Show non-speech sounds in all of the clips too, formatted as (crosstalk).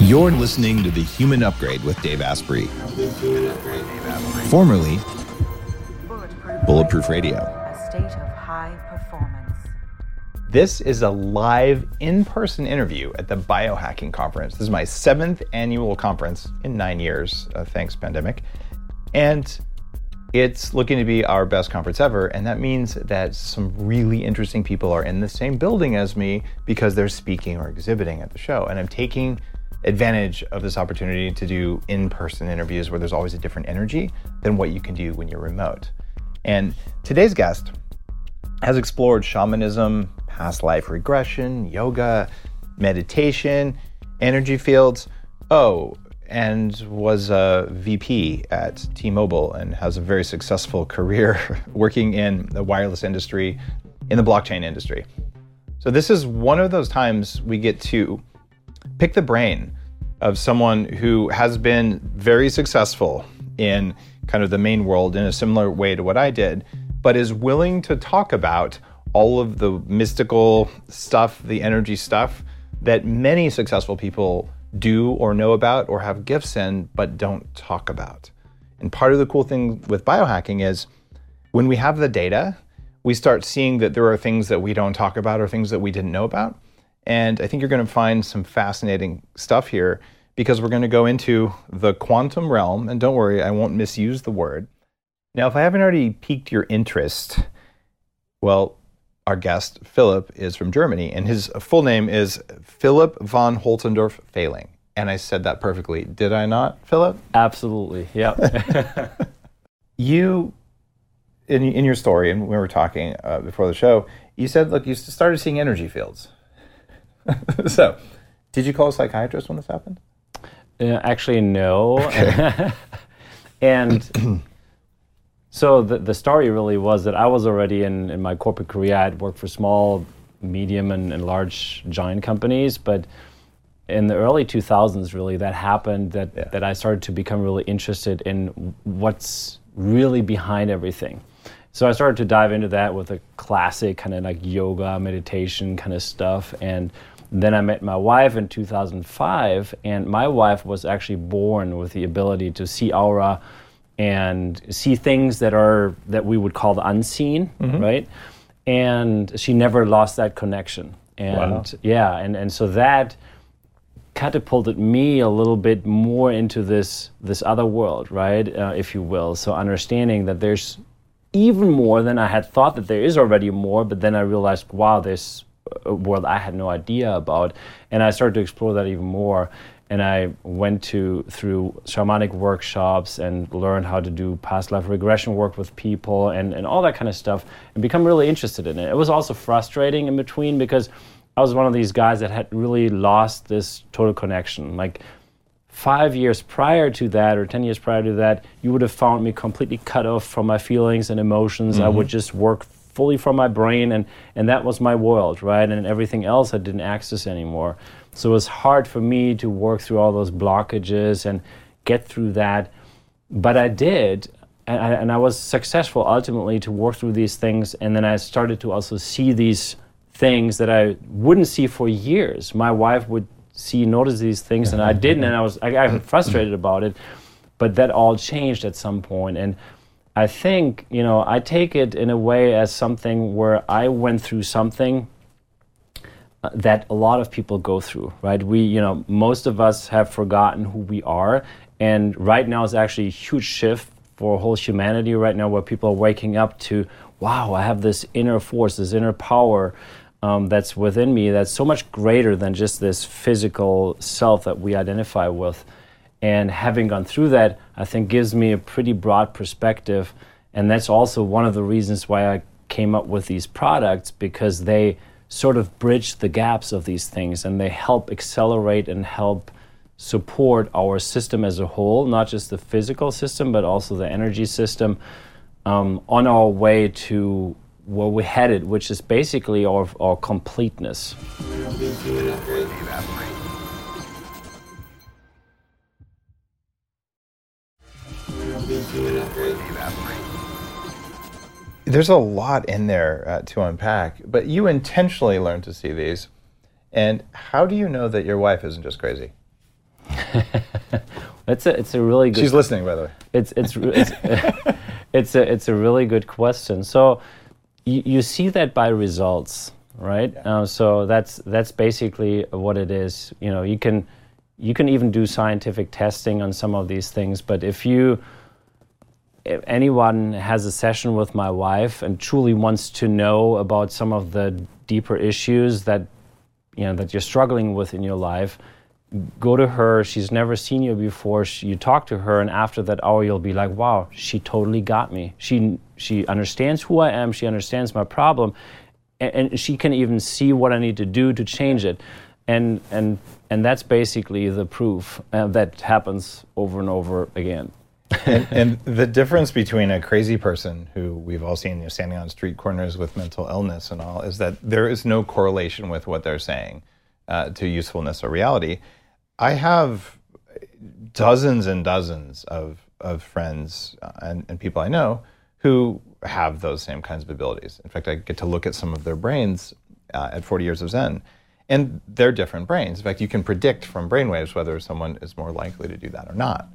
You're listening to The Human Upgrade with Dave Asprey, formerly Bulletproof Radio. A state of high performance. This is a live in person interview at the Biohacking Conference. This is my seventh annual conference in nine years, uh, thanks, pandemic. And it's looking to be our best conference ever. And that means that some really interesting people are in the same building as me because they're speaking or exhibiting at the show. And I'm taking advantage of this opportunity to do in person interviews where there's always a different energy than what you can do when you're remote. And today's guest has explored shamanism, past life regression, yoga, meditation, energy fields. Oh, and was a VP at T Mobile and has a very successful career (laughs) working in the wireless industry, in the blockchain industry. So, this is one of those times we get to pick the brain of someone who has been very successful in kind of the main world in a similar way to what I did, but is willing to talk about all of the mystical stuff, the energy stuff that many successful people do or know about or have gifts in, but don't talk about. And part of the cool thing with biohacking is when we have the data, we start seeing that there are things that we don't talk about or things that we didn't know about. And I think you're going to find some fascinating stuff here because we're going to go into the quantum realm. And don't worry, I won't misuse the word. Now, if I haven't already piqued your interest, well, our guest, Philipp, is from Germany, and his full name is Philipp von Holtzendorff Fehling. And I said that perfectly. Did I not, Philipp? Absolutely. Yeah. (laughs) you, in, in your story, and we were talking uh, before the show, you said, look, you started seeing energy fields. (laughs) so, did you call a psychiatrist when this happened? Uh, actually, no. (laughs) and so the, the story really was that I was already in, in my corporate career. I had worked for small, medium, and, and large giant companies, but in the early 2000s, really, that happened that, yeah. that I started to become really interested in what's really behind everything. So I started to dive into that with a classic kind of like yoga, meditation kind of stuff. And then I met my wife in 2005, and my wife was actually born with the ability to see aura and see things that are that we would call the unseen, mm-hmm. right? And she never lost that connection. And wow. yeah, and, and so that catapulted me a little bit more into this this other world, right, uh, if you will. So understanding that there's even more than I had thought that there is already more, but then I realized, wow, there's a uh, world I had no idea about, and I started to explore that even more. And I went to through shamanic workshops and learned how to do past life regression work with people and, and all that kind of stuff, and become really interested in it. It was also frustrating in between because I was one of these guys that had really lost this total connection. Like five years prior to that, or 10 years prior to that, you would have found me completely cut off from my feelings and emotions. Mm-hmm. I would just work fully from my brain, and, and that was my world, right? And everything else I didn't access anymore. So it was hard for me to work through all those blockages and get through that. But I did, and I, and I was successful ultimately to work through these things. And then I started to also see these things that I wouldn't see for years. My wife would see, notice these things, and I uh-huh. didn't, and I uh-huh. was I got uh-huh. frustrated about it. But that all changed at some point, and I think, you know, I take it in a way as something where I went through something uh, that a lot of people go through, right? We, you know, most of us have forgotten who we are. And right now is actually a huge shift for whole humanity right now where people are waking up to, wow, I have this inner force, this inner power um, that's within me that's so much greater than just this physical self that we identify with. And having gone through that, I think gives me a pretty broad perspective. And that's also one of the reasons why I came up with these products because they sort of bridge the gaps of these things and they help accelerate and help support our system as a whole, not just the physical system, but also the energy system um, on our way to where we're headed, which is basically our, our completeness. There's a lot in there uh, to unpack, but you intentionally learn to see these. And how do you know that your wife isn't just crazy? (laughs) it's a it's a really good. She's listening, by the way. It's it's it's, (laughs) it's a it's a really good question. So you, you see that by results, right? Uh, so that's that's basically what it is. You know, you can you can even do scientific testing on some of these things, but if you if anyone has a session with my wife and truly wants to know about some of the deeper issues that you know that you're struggling with in your life go to her. She's never seen you before. She, you talk to her and after that hour you'll be like wow she totally got me. She she understands who i am. She understands my problem. And, and she can even see what i need to do to change it. And and and that's basically the proof uh, that happens over and over again. And, and, the difference between a crazy person who we've all seen you know, standing on street corners with mental illness and all is that there is no correlation with what they're saying uh, to usefulness or reality. I have dozens and dozens of, of friends uh, and, and people I know who have those same kinds of abilities. In fact, I get to look at some of their brains uh, at 40 years of Zen. And they're different brains. In fact, you can predict from brainwaves whether someone is more likely to do that or not.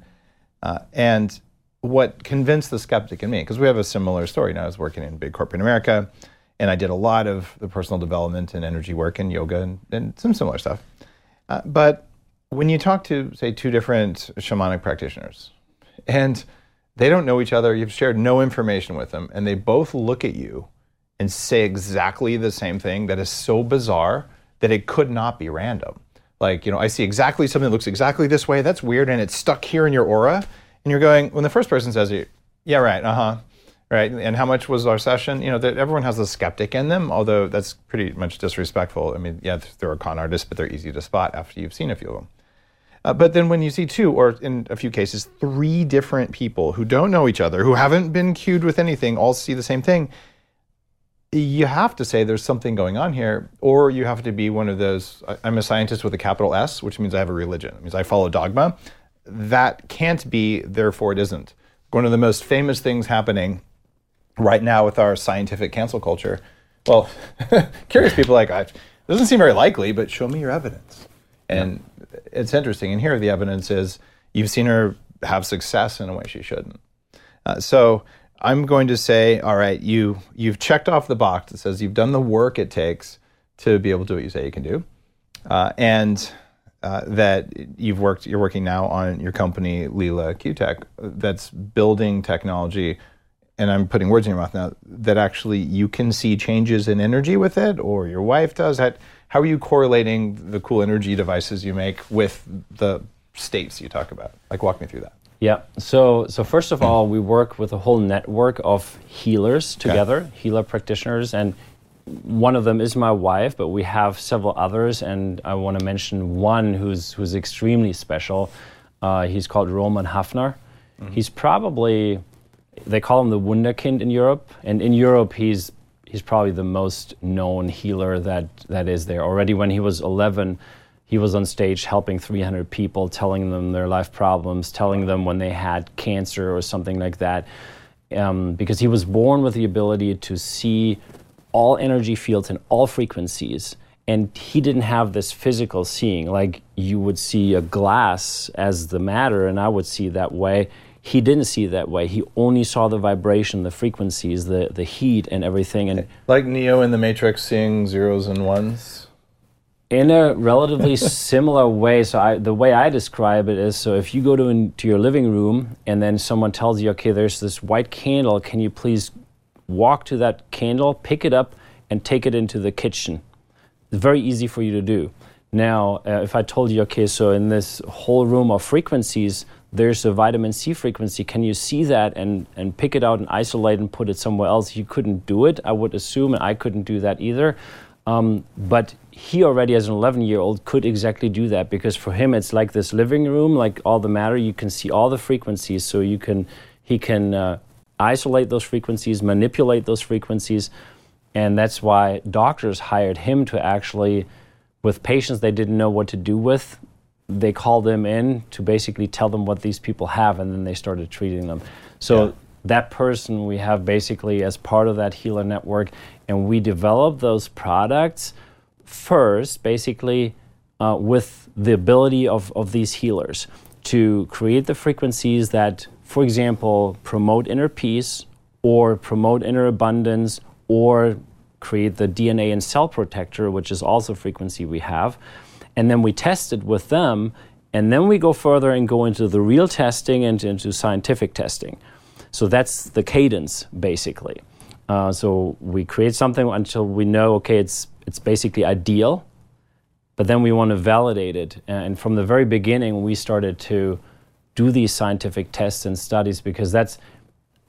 Uh, and what convinced the skeptic in me, because we have a similar story. Now, I was working in big corporate America, and I did a lot of the personal development and energy work and yoga and, and some similar stuff. Uh, but when you talk to, say, two different shamanic practitioners, and they don't know each other, you've shared no information with them, and they both look at you and say exactly the same thing that is so bizarre that it could not be random. Like you know i see exactly something that looks exactly this way that's weird and it's stuck here in your aura and you're going when the first person says it yeah right uh-huh right and how much was our session? You know that everyone has a skeptic in them although that's pretty much disrespectful. I mean yeah they're a con artist but they're easy to spot after you've seen a few of them uh, but then when you see two or in a few cases three different people who don't know each other who haven't been cued with anything all see the same thing you have to say there's something going on here, or you have to be one of those. I'm a scientist with a capital S, which means I have a religion. It means I follow dogma. That can't be, therefore it isn't. One of the most famous things happening right now with our scientific cancel culture. Well, (laughs) curious people like, I it doesn't seem very likely, but show me your evidence. And yeah. It's interesting. And here the evidence is you've seen her have success in a way she shouldn't. Uh, so I'm going to say, all right, you you've checked off the box that says you've done the work it takes to be able to do what you say you can do, uh, and uh, that you've worked. You're working now on your company, Leela QTech, that's building technology. And I'm putting words in your mouth now. That actually you can see changes in energy with it, or your wife does. That how are you correlating the cool energy devices you make with the states you talk about? Like, walk me through that. Yeah. So so first of all, we work with a whole network of healers together, okay. healer practitioners, and one of them is my wife, but we have several others, and I want to mention one who's who's extremely special. Uh, he's called Roman Hafner. Mm-hmm. He's probably they call him the Wunderkind in Europe, and in Europe he's he's probably the most known healer that that is there. Already when he was 11 he was on stage helping 300 people, telling them their life problems, telling them when they had cancer or something like that. Um, because he was born with the ability to see all energy fields and all frequencies. And he didn't have this physical seeing, like you would see a glass as the matter, and I would see that way. He didn't see it that way. He only saw the vibration, the frequencies, the, the heat, and everything. And like Neo in the Matrix, seeing zeros and ones in a relatively (laughs) similar way. So I, the way I describe it is: so if you go to, in, to your living room and then someone tells you, "Okay, there's this white candle. Can you please walk to that candle, pick it up, and take it into the kitchen?" It's very easy for you to do. Now, uh, if I told you, okay, so in this whole room of frequencies, there's a vitamin C frequency. Can you see that and, and pick it out and isolate and put it somewhere else? You couldn't do it, I would assume, and I couldn't do that either. Um, but he already, as an 11 year old, could exactly do that because for him it's like this living room, like all the matter. You can see all the frequencies, so you can he can uh, isolate those frequencies, manipulate those frequencies, and that's why doctors hired him to actually, with patients they didn't know what to do with, they called them in to basically tell them what these people have, and then they started treating them. So. Yeah that person we have basically as part of that healer network and we develop those products first basically uh, with the ability of, of these healers to create the frequencies that, for example, promote inner peace or promote inner abundance or create the DNA and cell protector, which is also frequency we have. And then we test it with them, and then we go further and go into the real testing and into scientific testing. So that's the cadence, basically. Uh, so we create something until we know, okay, it's it's basically ideal, but then we want to validate it. And from the very beginning, we started to do these scientific tests and studies because that's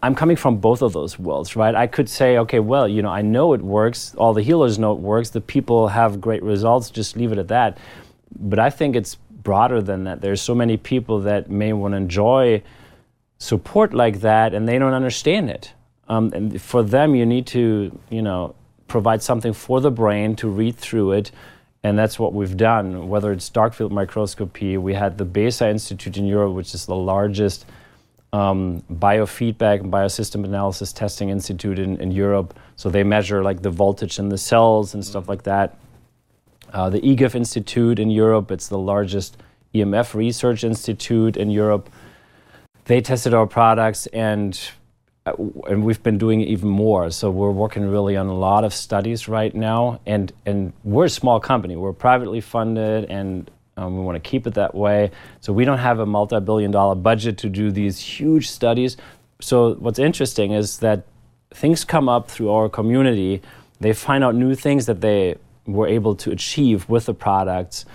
I'm coming from both of those worlds, right? I could say, okay, well, you know, I know it works. All the healers know it works. The people have great results. Just leave it at that. But I think it's broader than that. There's so many people that may want to enjoy support like that, and they don't understand it. Um, and for them, you need to, you know, provide something for the brain to read through it. And that's what we've done. Whether it's dark field microscopy, we had the BESA Institute in Europe, which is the largest um, biofeedback and biosystem analysis testing institute in, in, Europe. So they measure like the voltage in the cells and stuff like that. Uh, the IGEF Institute in Europe, it's the largest EMF research institute in Europe. They tested our products and uh, and we've been doing even more. So we're working really on a lot of studies right now, and and we're a small company. We're privately funded, and um, we want to keep it that way. So we don't have a multi-billion-dollar budget to do these huge studies. So what's interesting is that things come up through our community. They find out new things that they were able to achieve with the products,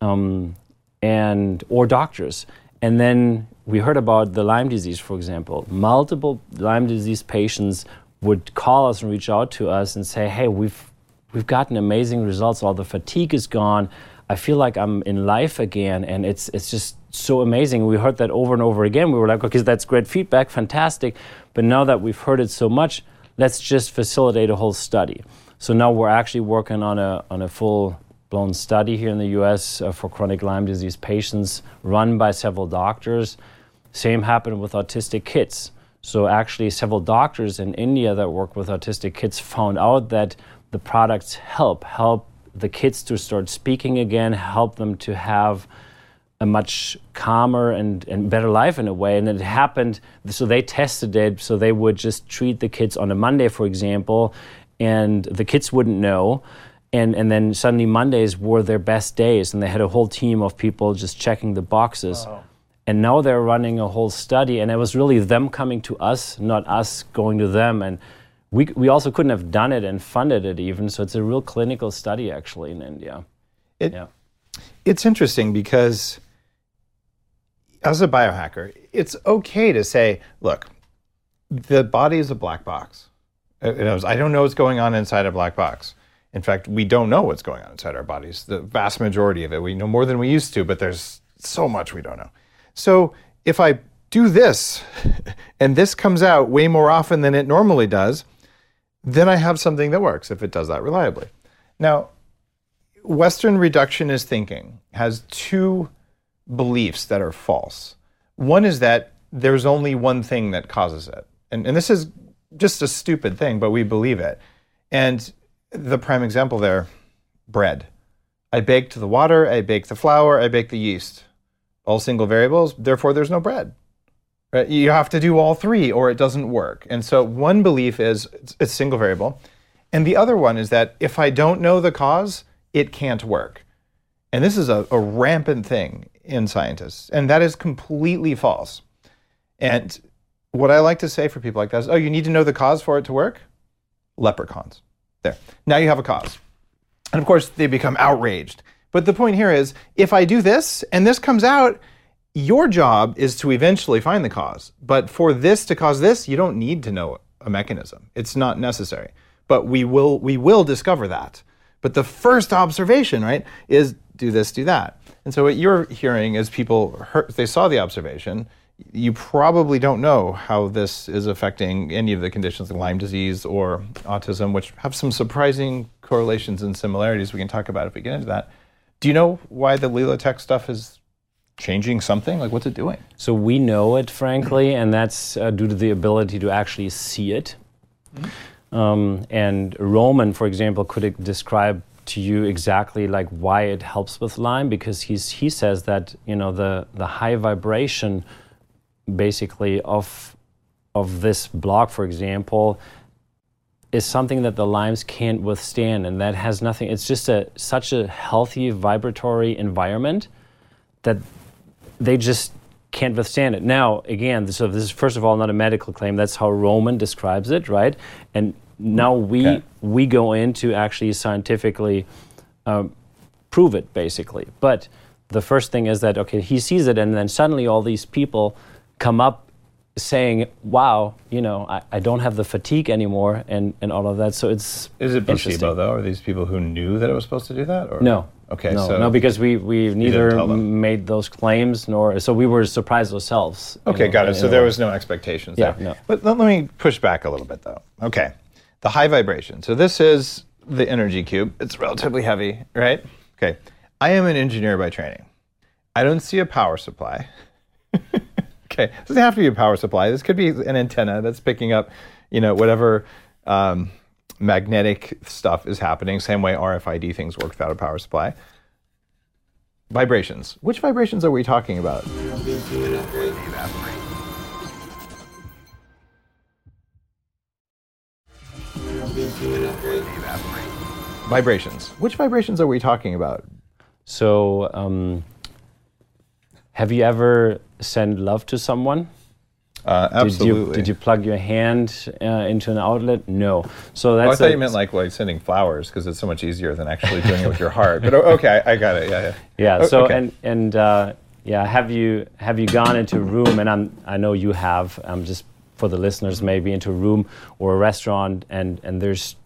um, and or doctors, and then we heard about the Lyme disease, for example. Multiple Lyme disease patients would call us and reach out to us and say, "Hey, we've we've gotten amazing results. All the fatigue is gone. I feel like I'm in life again, and it's it's just so amazing." We heard that over and over again. We were like, "Okay, that's great feedback, fantastic." But now that we've heard it so much, let's just facilitate a whole study. So now we're actually working on a on a full blown study here in the U.S. Uh, for chronic Lyme disease patients, run by several doctors same happened with autistic kids. So actually, several doctors in India that work with autistic kids found out that the products help help the kids to start speaking again, help them to have a much calmer and, and better life in a way. And it happened, so they tested it, so they would just treat the kids on a Monday, for example, and the kids wouldn't know. And, and then suddenly Mondays were their best days, and they had a whole team of people just checking the boxes. Wow. And now they're running a whole study, and it was really them coming to us, not us going to them. And we, we also couldn't have done it and funded it even. So it's a real clinical study actually in India. It, yeah. It's interesting because as a biohacker, it's okay to say, look, the body is a black box. Uh, I don't know what's going on inside a black box. In fact, we don't know what's going on inside our bodies. The vast majority of it, we know more than we used to, but there's so much we don't know. So if I do this (laughs) and this comes out way more often than it normally does, then I have something that works if it does that reliably. Now, Western reductionist thinking has two beliefs that are false. One is that there's only one thing that causes it. And, and this is just a stupid thing, but we believe it. And the prime example there bread. I baked the water, I baked the flour, I baked the yeast all single variables, therefore there's no bread. Right? You have to do all three or it doesn't work. And so one belief is it's, it's single variable. And the other one is that if I don't know the cause, it can't work. And this is a, a rampant thing in scientists. And that is completely false. And what I like to say for people like that is, oh, you need to know the cause for it to work? Leprechauns. There. Now you have a cause. And of course, they become outraged. But the point here is if I do this and this comes out, your job is to eventually find the cause. But for this to cause this, you don't need to know a mechanism. It's not necessary. But we will we will discover that. But the first observation, right, is do this, do that. And so what you're hearing is people heard, they saw the observation. You probably don't know how this is affecting any of the conditions like Lyme disease or autism, which have some surprising correlations and similarities we can talk about if we get into that. Do you know why the LeelaTech stuff is changing something? Like, what's it doing? So we know it, frankly, and that's uh, due to the ability to actually see it. Mm-hmm. Um, and Roman, for example, could describe to you exactly like why it helps with Lyme because he's he says that you know the the high vibration basically of of this block for example is something that the limes can't withstand and that has nothing it's just a such a healthy vibratory environment that they just can't withstand it now again so this is first of all not a medical claim that's how roman describes it right and now we Okay. we go in to actually scientifically um, prove it basically but the first thing is that okay he sees it and then suddenly all these people come up saying wow you know i, I don't have the fatigue anymore and, and all of that so it's Is it placebo though? Are these people who knew that it was supposed to do that? Or? no Okay. no, so no because we we neither made those claims nor so we were surprised ourselves Okay, know, got it. So there was no expectations Yeah, there. no. But let, let me push back a little bit though. Okay. The high vibration. So this is the energy cube. It's relatively heavy, right? Okay. I am an engineer by training. I don't see a power supply. (laughs) okay. It doesn't have to be a power supply. This could be an antenna that's picking up, you know, whatever um, magnetic stuff is happening. Same way RFID things work without a power supply. Vibrations. Which vibrations are we talking about? Vibrations. Which vibrations are we talking about? so um, have you ever sent love to someone Uh, Did you, did you plug your hand uh, into an outlet? No. So Oh, I thought you meant like like sending flowers because it's so much easier than actually doing it with your heart. But okay, I, I got it. Yeah, yeah. Yeah. O- So okay. and and uh, yeah, have you have you gone into a room? And I'm I know you have. Um, just for the listeners, maybe into a room or a restaurant, and and there's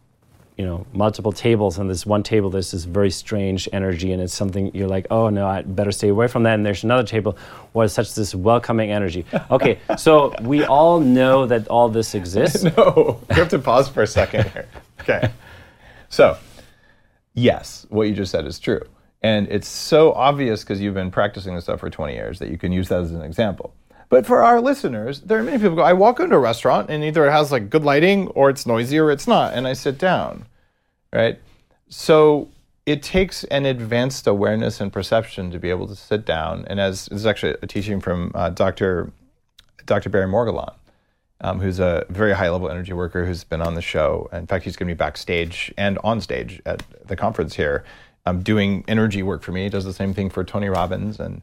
you know multiple tables, and this one table there's this very strange energy, and it's something you're like, oh no, I better stay away from that. And there's another table where it's such this welcoming energy. (laughs) Okay, so we all know that all this exists. (laughs) no, you have to pause for a second here. Okay. So, yes, what you just said is true. And it's so obvious because you've been practicing this stuff for 20 years that you can use that as an example. But for our listeners, there are many people who go, I walk into a restaurant and either it has like good lighting or it's noisy or it's not. And I sit down, right? So it takes an advanced awareness and perception to be able to sit down. And as this is actually a teaching from uh, Dr. Dr. Barry Morguelan, um, who's a very high level energy worker who's been on the show. In fact, he's going to be backstage and on stage at the conference here um, doing energy work for me. He does the same thing for Tony Robbins. And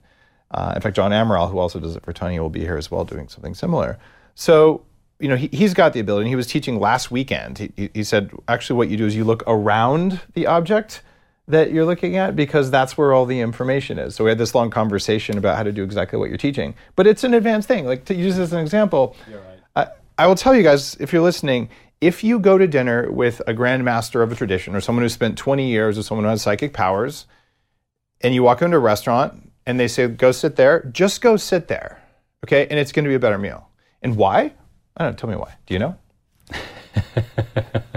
uh, in fact, John Amaral, who also does it for Tony, will be here as well doing something similar. So, you know, he, he's got the ability. And he was teaching last weekend. He, he- said, actually, what you do is you look around the object that you're looking at because that's where all the information is. So we had this long conversation about how to do exactly what you're teaching. But it's an advanced thing. Like to use as an example, I, I will tell you guys, if you're listening, if you go to dinner with a grandmaster of a tradition or someone who spent 20 years or someone who has psychic powers, and you walk into a restaurant and they say, go sit there, just go sit there. Okay. And it's going to be a better meal. And why? I don't know. Tell me why. Do you know? (laughs)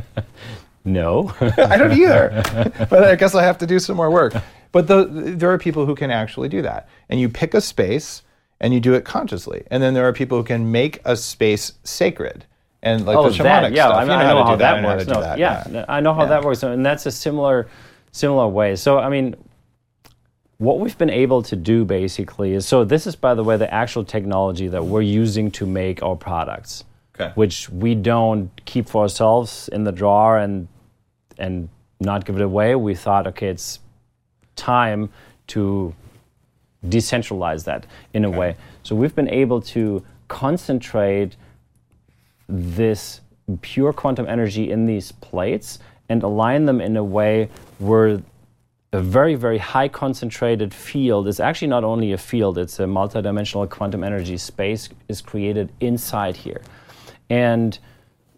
No. (laughs) I don't either. (laughs) but I guess I have to do some more work. But the, there are people who can actually do that. And you pick a space and you do it consciously. And then there are people who can make a space sacred. And like oh, the shamanic that, yeah, stuff, I, mean, you know I how know to how do that. I that know how works. No, that, yeah, yeah. I know how Yeah. that works, and that's a similar, similar way. So, I mean, what we've been able to do basically is so. This is, by the way, the actual technology that we're using to make our products, Okay. which we don't keep for ourselves in the drawer and and not give it away. We thought, okay, it's time to decentralize that in a way. So we've been able to concentrate this pure quantum energy in these plates and align them in a way where a very, very high concentrated field is actually not only a field, it's a multidimensional quantum energy space is created inside here. And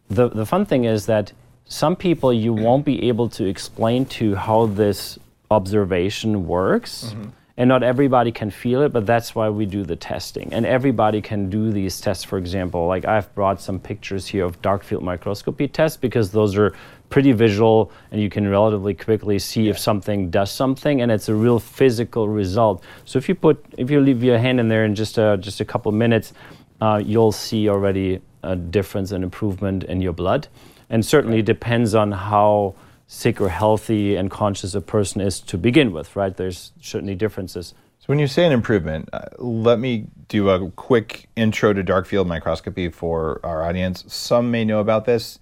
the, the fun thing is that some people you (clears throat) won't be able to explain to how this observation works. Mm-hmm. And not everybody can feel it, but that's why we do the testing. And everybody can do these tests, for example. Like I've brought some pictures here of dark field microscopy tests because those are pretty visual and you can relatively quickly see if something does something and it's a real physical result. So if you put, if you leave your hand in there in just a, just a couple minutes, uh, you'll see already a difference and improvement in your blood. And certainly depends on how sick or healthy and conscious a person is to begin with, right? There's certainly differences. So when you say an improvement, uh, let me do a quick intro to dark field microscopy for our audience. Some may know about this.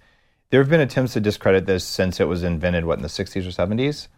There have been attempts to discredit this since it was invented, what, in the 60s or 70s?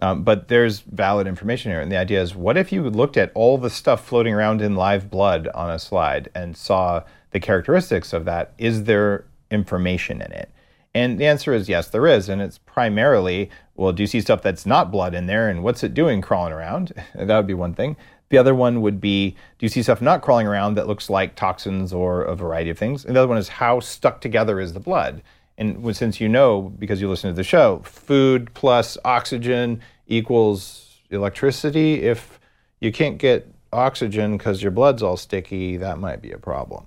Um, but there's valid information here. And the idea is what if you looked at all the stuff floating around in live blood on a slide and saw the characteristics of that? Is there information in it? And the answer is yes, there is. And it's primarily, well, do you see stuff that's not blood in there? And what's it doing crawling around? (laughs) that would be one thing. The other one would be, do you see stuff not crawling around that looks like toxins or a variety of things? And the other one is, how stuck together is the blood? And since you know, because you listen to the show, food plus oxygen equals electricity. If you can't get oxygen because your blood's all sticky, that might be a problem.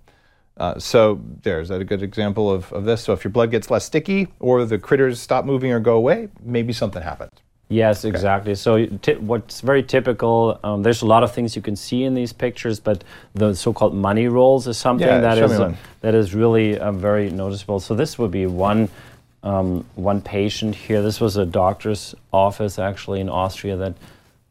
Uh, so there's that a good example of, of this. So if your blood gets less sticky or the critters stop moving or go away, maybe something happens. Yes, exactly. So what's very typical, um, there's a lot of things you can see in these pictures, but the so-called money rolls is something Yeah, that is that is really uh, very noticeable. So this would be one um, one patient here. This was a doctor's office actually in Austria that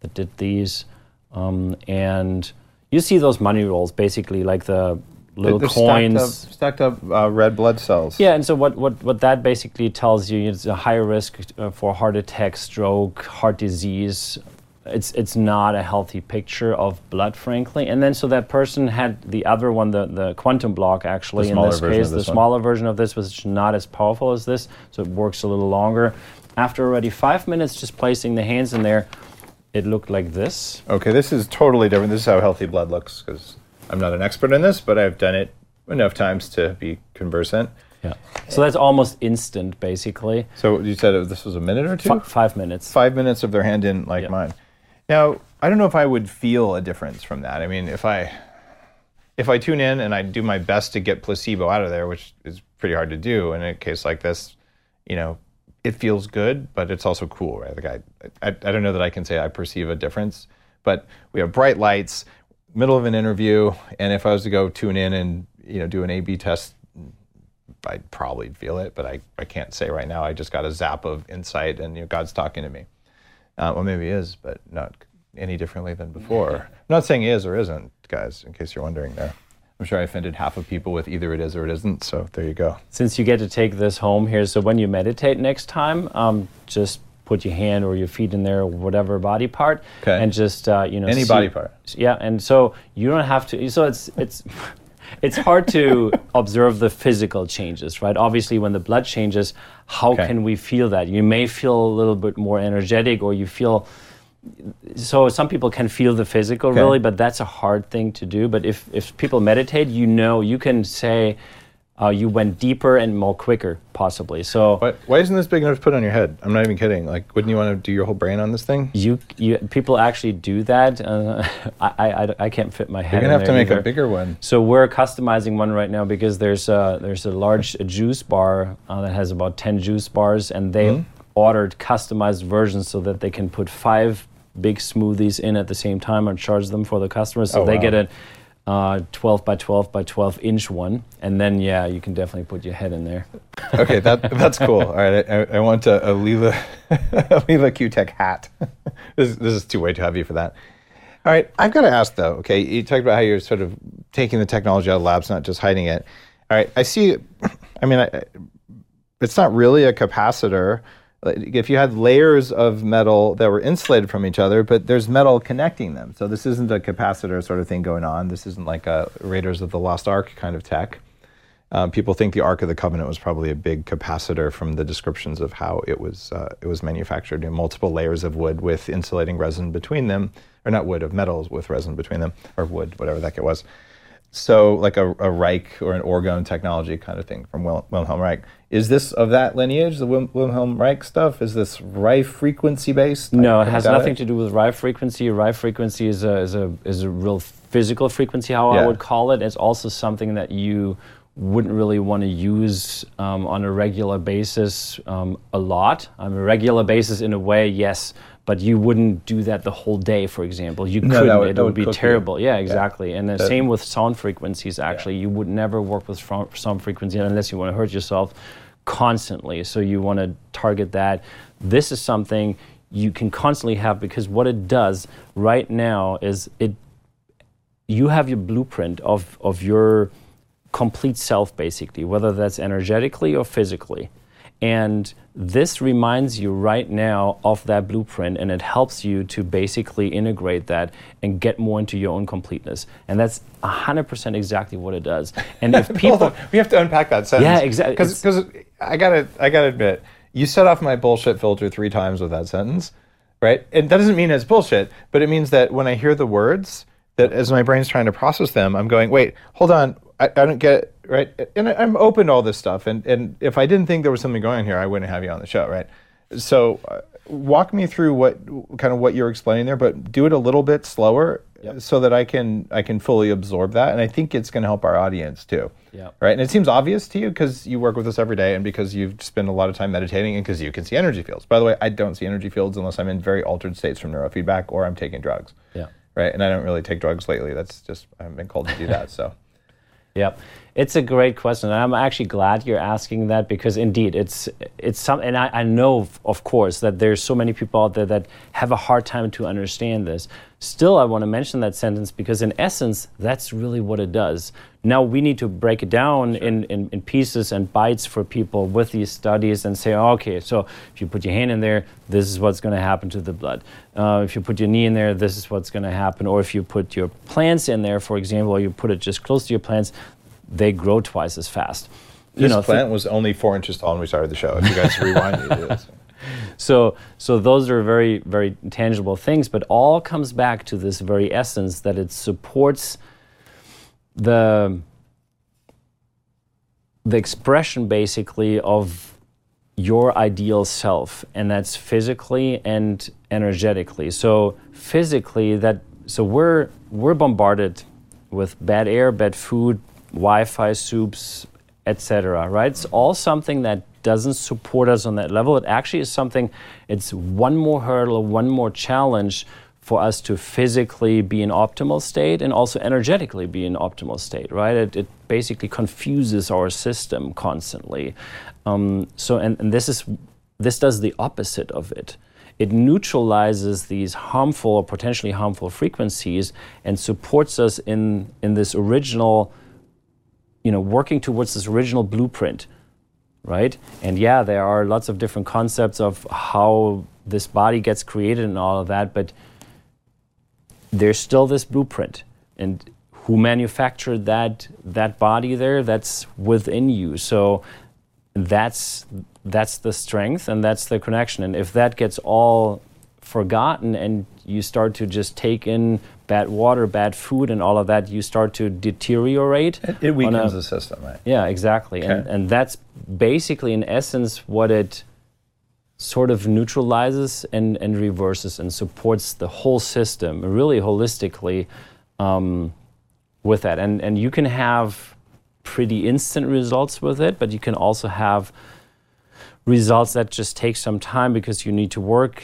that did these, um, and you see those money rolls basically like the little They're coins. Stacked up, stacked up uh, red blood cells. Yeah, and so what, what, what that basically tells you is a higher risk uh, for heart attack, stroke, heart disease. It's, it's not a healthy picture of blood, frankly. And then so that person had the other one, the, the quantum block, actually, The in this case, of the this one. smaller version of this was not as powerful as this, so it works a little longer. After already five minutes just placing the hands in there, it looked like this. Okay, this is totally different. This is how healthy blood looks because I'm not an expert in this, but I've done it enough times to be conversant. Yeah. So that's almost instant, basically. So you said this was a minute or two? Fi five minutes. Five minutes of their hand in, like Yeah. mine. Now, I don't know if I would feel a difference from that. I mean, if I if I tune in and I do my best to get placebo out of there, which is pretty hard to do in a case like this, you know, it feels good, but it's also cool, right? Like I, I, I don't know that I can say I perceive a difference, but we have bright lights, middle of an interview, and if I was to go tune in and you know do an A/B test, I'd probably feel it, but I, I can't say right now. I just got a zap of insight, and you know, God's talking to me. Uh, well, maybe he is, but not any differently than before. I'm not saying he is or isn't, guys, in case you're wondering there. I'm sure I offended half of people with either it is or it isn't, so there you go. since you get to take this home here, so when you meditate next time, um, just put your hand or your feet in there, or whatever body part, Okay. and just uh, you know Any see- body part. Yeah, and so you don't have to. So it's it's. It's hard to (laughs) observe the physical changes, right? Obviously, when the blood changes, how Okay. can we feel that? You may feel a little bit more energetic, or you feel so some people can feel the physical Okay. really but that's a hard thing to do but if, if people meditate you know you can say uh, you went deeper and more quicker possibly so What, why isn't this big enough to put on your head? I'm not even kidding. Like, wouldn't you want to do your whole brain on this thing? you, you people actually do that uh, (laughs) I, I, I can't fit my head You're gonna have to make a bigger one. So we're customizing one right now because there's a, there's a large juice bar uh, that has about 10 juice bars, and they Mm-hmm. ordered customized versions so that they can put five big smoothies in at the same time and charge them for the customers. So Oh, they wow. get a uh, 12 by 12 by 12 inch one, and then yeah, you can definitely put your head in there. Okay, that that's cool. (laughs) All right, I, I want a, a Leela (laughs) a Leela Q-Tech hat. (laughs) this, this is too way too heavy for that. All right, I've got to ask though. Okay, you talked about how you're sort of taking the technology out of labs, not just hiding it. All right, I see. (clears throat) I mean, I, it's not really a capacitor. If you had layers of metal that were insulated from each other, but there's metal connecting them, so this isn't a capacitor sort of thing going on. This isn't like a Raiders of the Lost Ark kind of tech. Um, people think the Ark of the Covenant was probably a big capacitor from the descriptions of how it was uh, it was manufactured. Multiple layers of wood with insulating resin between them, or not wood of metals with resin between them, or wood, whatever the heck it was. So, like a, a Reich or an orgone technology kind of thing from Wil- Wilhelm Reich. Is this of that lineage, the Wil- Wilhelm Reich stuff? Is this Rife frequency based? No, it has nothing to do with Rife frequency. Rife frequency is a, is a, is a real physical frequency, how Yeah. I would call it. It's also something that you wouldn't really want to use um, on a regular basis um, a lot. On a regular basis, in a way, yes, but you wouldn't do that the whole day, for example. You No, couldn't. would- it would would be cook you. terrible. Yeah, exactly. And the That- same with sound frequencies, actually. You would never work with sound frequency unless you want to hurt yourself constantly. So you want to target that. This is something you can constantly have because what it does right now is it you have your blueprint of, of your complete self basically, whether that's energetically or physically. And this reminds you right now of that blueprint and it helps you to basically integrate that and get more into your own completeness. And that's 100% exactly what it does. And if (laughs) people. we have to unpack that sentence. Yeah, exactly. Because I gotta, I gotta admit, you set off my bullshit filter three times with that sentence, right? And that doesn't mean it's bullshit, but it means that when I hear the words, that as my brain's trying to process them, I'm going, wait, hold on, I, I don't get it, right? And I'm open to all this stuff. And, and if I didn't think there was something going on here, I wouldn't have you on the show, right? So uh, walk me through what kind of what you're explaining there, but do it a little bit slower so that I can I can fully absorb that. And I think it's going to help our audience too. Yep. Right. And it seems obvious to you because you work with us every day and because you've spent a lot of time meditating and because you can see energy fields. By the way, I don't see energy fields unless I'm in very altered states from neurofeedback or I'm taking drugs. Yeah. Right. And I don't really take drugs lately. That's just I haven't been called to do that. So (laughs) Yep. It's a great question. And I'm actually glad you're asking that because indeed it's it's some and I, I know of- course that there's so many people out there that have a hard time to understand this. Still I want to mention that sentence because in essence that's really what it does. Now we need to break it down in, in, in pieces and bites for people with these studies and say, okay, so if you put your hand in there, this is what's going to happen to the blood. Uh, if you put your knee in there, this is what's going to happen. Or if you put your plants in there, for example, or you put it just close to your plants, they grow twice as fast. this thi- plant was only four inches tall when we started the show. If you guys rewind it, it is. (laughs) so, so those are very, very tangible things, but all comes back to this very essence that it supports the the expression basically of your ideal self and that's physically and energetically so physically that so we're we're bombarded with bad air bad food wi-fi soups etc right it's all something that doesn't support us on that level it actually is something it's one more hurdle one more challenge for us to physically be in optimal state and also energetically be in optimal state, right? It, it basically confuses our system constantly. Um, so, and, and this is this does the opposite of it. It neutralizes these harmful or potentially harmful frequencies and supports us in in this original, you know, working towards this original blueprint right? And yeah, there are lots of different concepts of how this body gets created and all of that, but there's still this blueprint. And who manufactured that that body there? That's within you. So that's that's the strength and that's the connection. And if that gets all forgotten and you start to just take in bad water, bad food, and all of that, you start to deteriorate. It, it weakens a- the system, right? yeah, exactly. And, and that's basically, in essence, what it sort of neutralizes and, and reverses and supports the whole system really holistically um, with that. And, and you can have pretty instant results with it, but you can also have results that just take some time because you need to work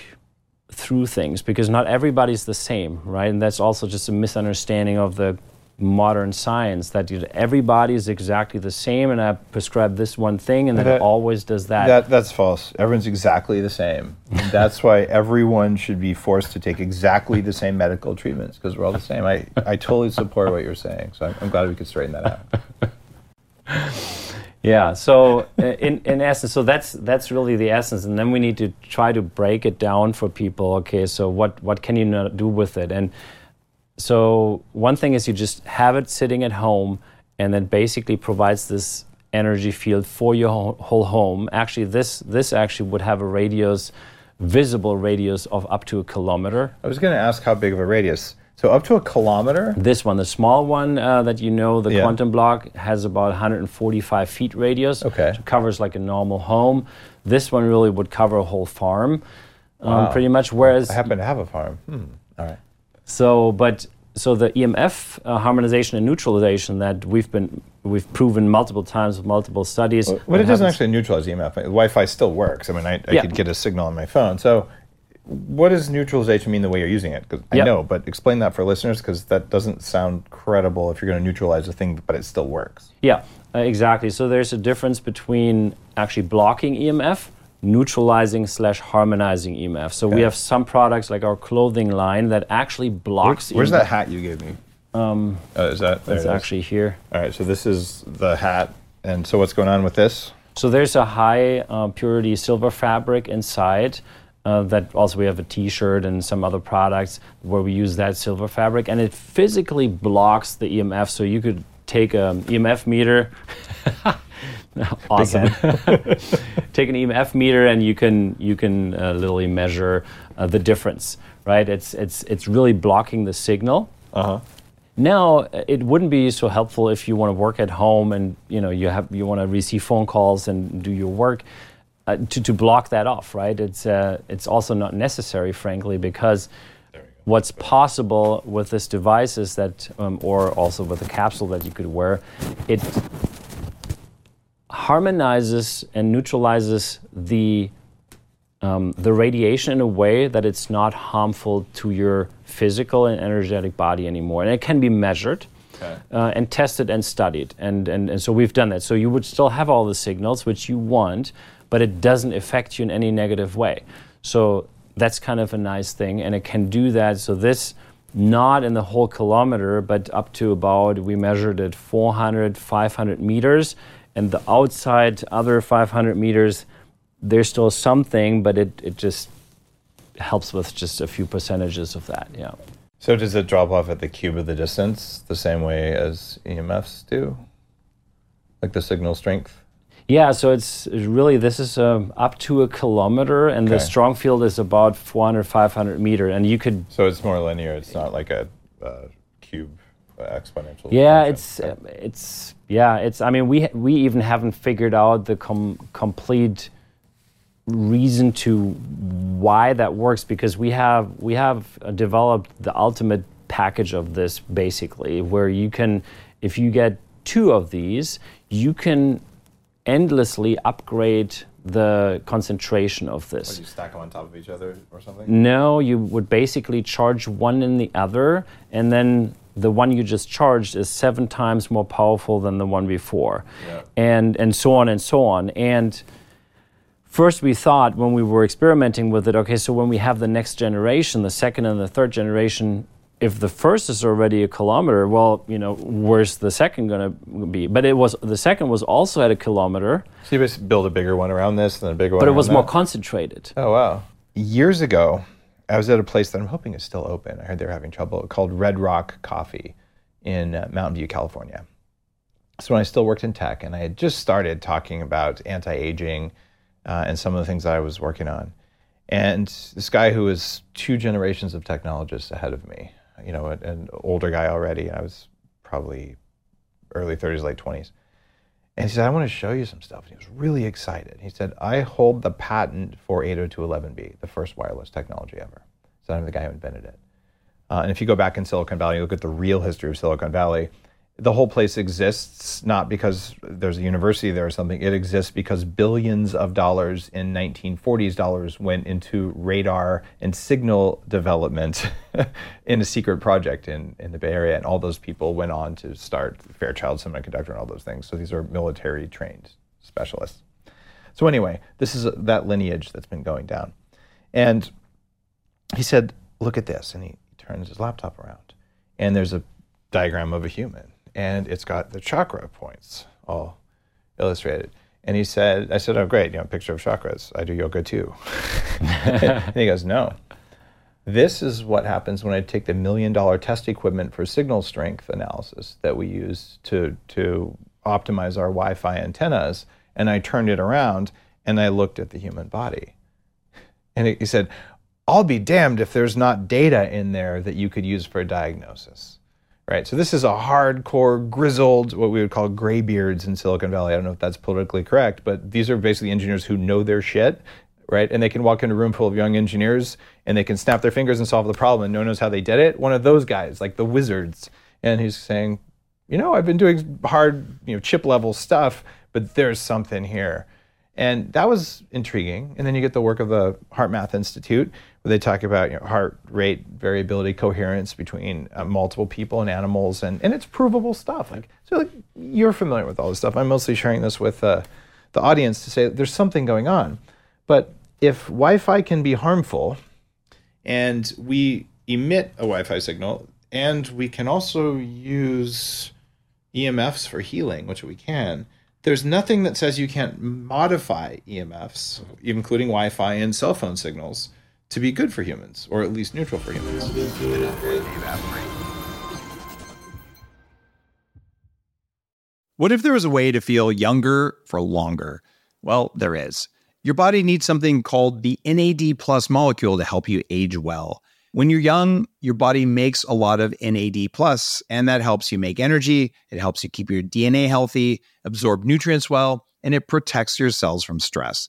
through things because not everybody's the same, right? And that's also just a misunderstanding of the modern science that you, everybody is exactly the same and I prescribe this one thing and then That- it always does that. That, that's false. Everyone's exactly the same. (laughs) That's why everyone should be forced to take exactly the same medical treatments because we're all the same. I, I totally support what you're saying. So I'm, I'm glad we could straighten that out. (laughs) Yeah. So uh, in in essence, so that's that's really the essence, and then we need to try to break it down for people. Okay, so what what can you do with it? And so one thing is you just have it sitting at home, and then basically provides this energy field for your whole, whole home. Actually, this this actually would have a radius, visible radius of up to a kilometer. I was going to ask how big of a radius. So up to a kilometer? This one, the small one uh, that you know, the Yeah. quantum block, has about 145 feet radius. Okay. So covers like a normal home. This one really would cover a whole farm, um, pretty much. Whereas, I happen to have a farm. Hmm. All right. so but so the EMF uh, harmonization and neutralization that we've been we've proven multiple times with multiple studies. But it doesn't happens- actually neutralize EMF. Wi-Fi still works. I mean, I, I Yeah. could get a signal on my phone. So what does neutralization mean the way you're using it? 'Cause I Yep. know, but explain that for listeners because that doesn't sound credible if you're going to neutralize a thing, but it still works. Yeah, uh, exactly. So there's a difference between actually blocking EMF, neutralizing slash harmonizing EMF. So we have some products like our clothing line that actually blocks. Where's EMF. that hat you gave me? Um, is that It's actually here. All right, so this is the hat, and so what's going on with this? So there's a high uh, purity silver fabric inside. Uh, that also we have a T-shirt and some other products where we use that silver fabric, and it physically blocks the EMF. So you could take an EMF meter. (laughs) awesome. (laughs) take an EMF meter, and you can you can uh, literally measure uh, the difference. Right? It's it's it's really blocking the signal. Uh huh. Now, it wouldn't be so helpful if you want to work at home and you know you have you want to receive phone calls and do your work uh, to, to block that off, right? It's uh, it's also not necessary, frankly, because what's possible with this device is that, um, or also with a capsule that you could wear, it harmonizes and neutralizes the um, the radiation in a way that it's not harmful to your physical and energetic body anymore. And it can be measured uh, and tested and studied. And, and, and so we've done that. So you would still have all the signals which you want, but it doesn't affect you in any negative way. So that's kind of a nice thing. And it can do that. So this, not in the whole kilometer, but up to about, we measured it 400, 500 meters. And the outside other 500 meters, there's still something, but it, it just helps with just a few percentages of that. Yeah. So does it drop off at the cube of the distance the same way as EMFs do? Like the signal strength? Yeah, so it's really this is um, up to a kilometer, and the strong field is about 400, 500 meter, and you could. So it's more linear. It's not like a uh, cube uh, exponential. Yeah, function. it's uh, it's yeah, it's. I mean, we we even haven't figured out the com- complete reason to why that works because we have we have developed the ultimate package of this basically where you can if you get two of these you can endlessly upgrade the concentration of this you stack them on top of each other or something. no, you would basically charge one in the other, and then the one you just charged is seven times more powerful than the one before, Yeah. and and so on and so on. And first, we thought when we were experimenting with it, okay, so when we have the next generation, the second and the third generation. If the first is already a kilometer, well, you know, where's the second going to be? But it was the second was also at a kilometer, So you just build a bigger one around this, and a bigger one. but it was more concentrated. Oh wow! Years ago, I was at a place that I'm hoping is still open. I heard they were having trouble called Red Rock Coffee in uh, Mountain View, California. So when I still worked in tech, and I had just started talking about anti-aging uh, and some of the things that I was working on, and this guy who was two generations of technologists ahead of me, you know, an, older guy already. I was probably early 30s, late 20s. And he said, I want to show you some stuff. And he was really excited. He said, I hold the patent for 802.11b, the first wireless technology ever. So I'm the guy who invented it. Uh, and if you go back in Silicon Valley, you look at the real history of Silicon Valley, the whole place exists not because there's a university there or something. It exists because billions of dollars in 1940s dollars went into radar and signal development (laughs) in a secret project in, in the Bay Area. And all those people went on to start Fairchild Semiconductor and all those things. So these are military trained specialists. So anyway, this is that lineage that's been going down. And he said, look at this. And he turns his laptop around. And there's a diagram of a human. And it's got the chakra points all illustrated. And he said, I said, oh, great, you know, picture of chakras. I do yoga too. (laughs) and he goes, no. This is what happens when I take the million dollar test equipment for signal strength analysis that we use to, to optimize our Wi Fi antennas. And I turned it around and I looked at the human body. And he he said, I'll be damned if there's not data in there that you could use for a diagnosis. Right. So this is a hardcore, grizzled, what we would call graybeards in Silicon Valley. I don't know if that's politically correct, but these are basically engineers who know their shit, right? And they can walk into a room full of young engineers and they can snap their fingers and solve the problem and no one knows how they did it. One of those guys, like the wizards. And he's saying, you know, I've been doing hard, you know, chip level stuff, but there's something here. And that was intriguing. And then you get the work of the HeartMath Institute, they talk about you know, heart rate variability, coherence between uh, multiple people and animals, and, and it's provable stuff. Like so, like, you're familiar with all this stuff. I'm mostly sharing this with uh, the audience to say there's something going on. But if Wi-Fi can be harmful, and we emit a Wi-Fi signal, and we can also use EMFs for healing, which we can. There's nothing that says you can't modify EMFs, including Wi Fi and cell phone signals, to be good for humans, or at least neutral for humans. What if there was a way to feel younger for longer? Well, there is. Your body needs something called the NAD plus molecule to help you age well. When you're young, your body makes a lot of NAD plus, and that helps you make energy. It helps you keep your DNA healthy, absorb nutrients well, and it protects your cells from stress.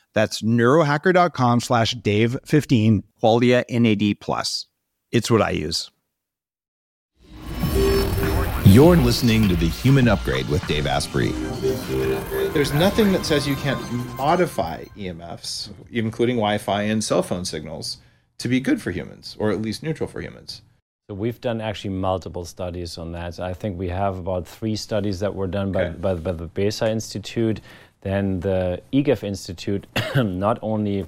That's neurohacker.com slash dave15, Qualia NAD Plus. It's what I use. You're listening to The Human Upgrade with Dave Asprey. There's nothing that says you can't modify EMFs, including Wi Fi and cell phone signals, to be good for humans, or at least neutral for humans. So we've done actually multiple studies on that. I think we have about three studies that were done by, Okay. by, by the BESA Institute. Then the IGEF Institute (clears throat) not only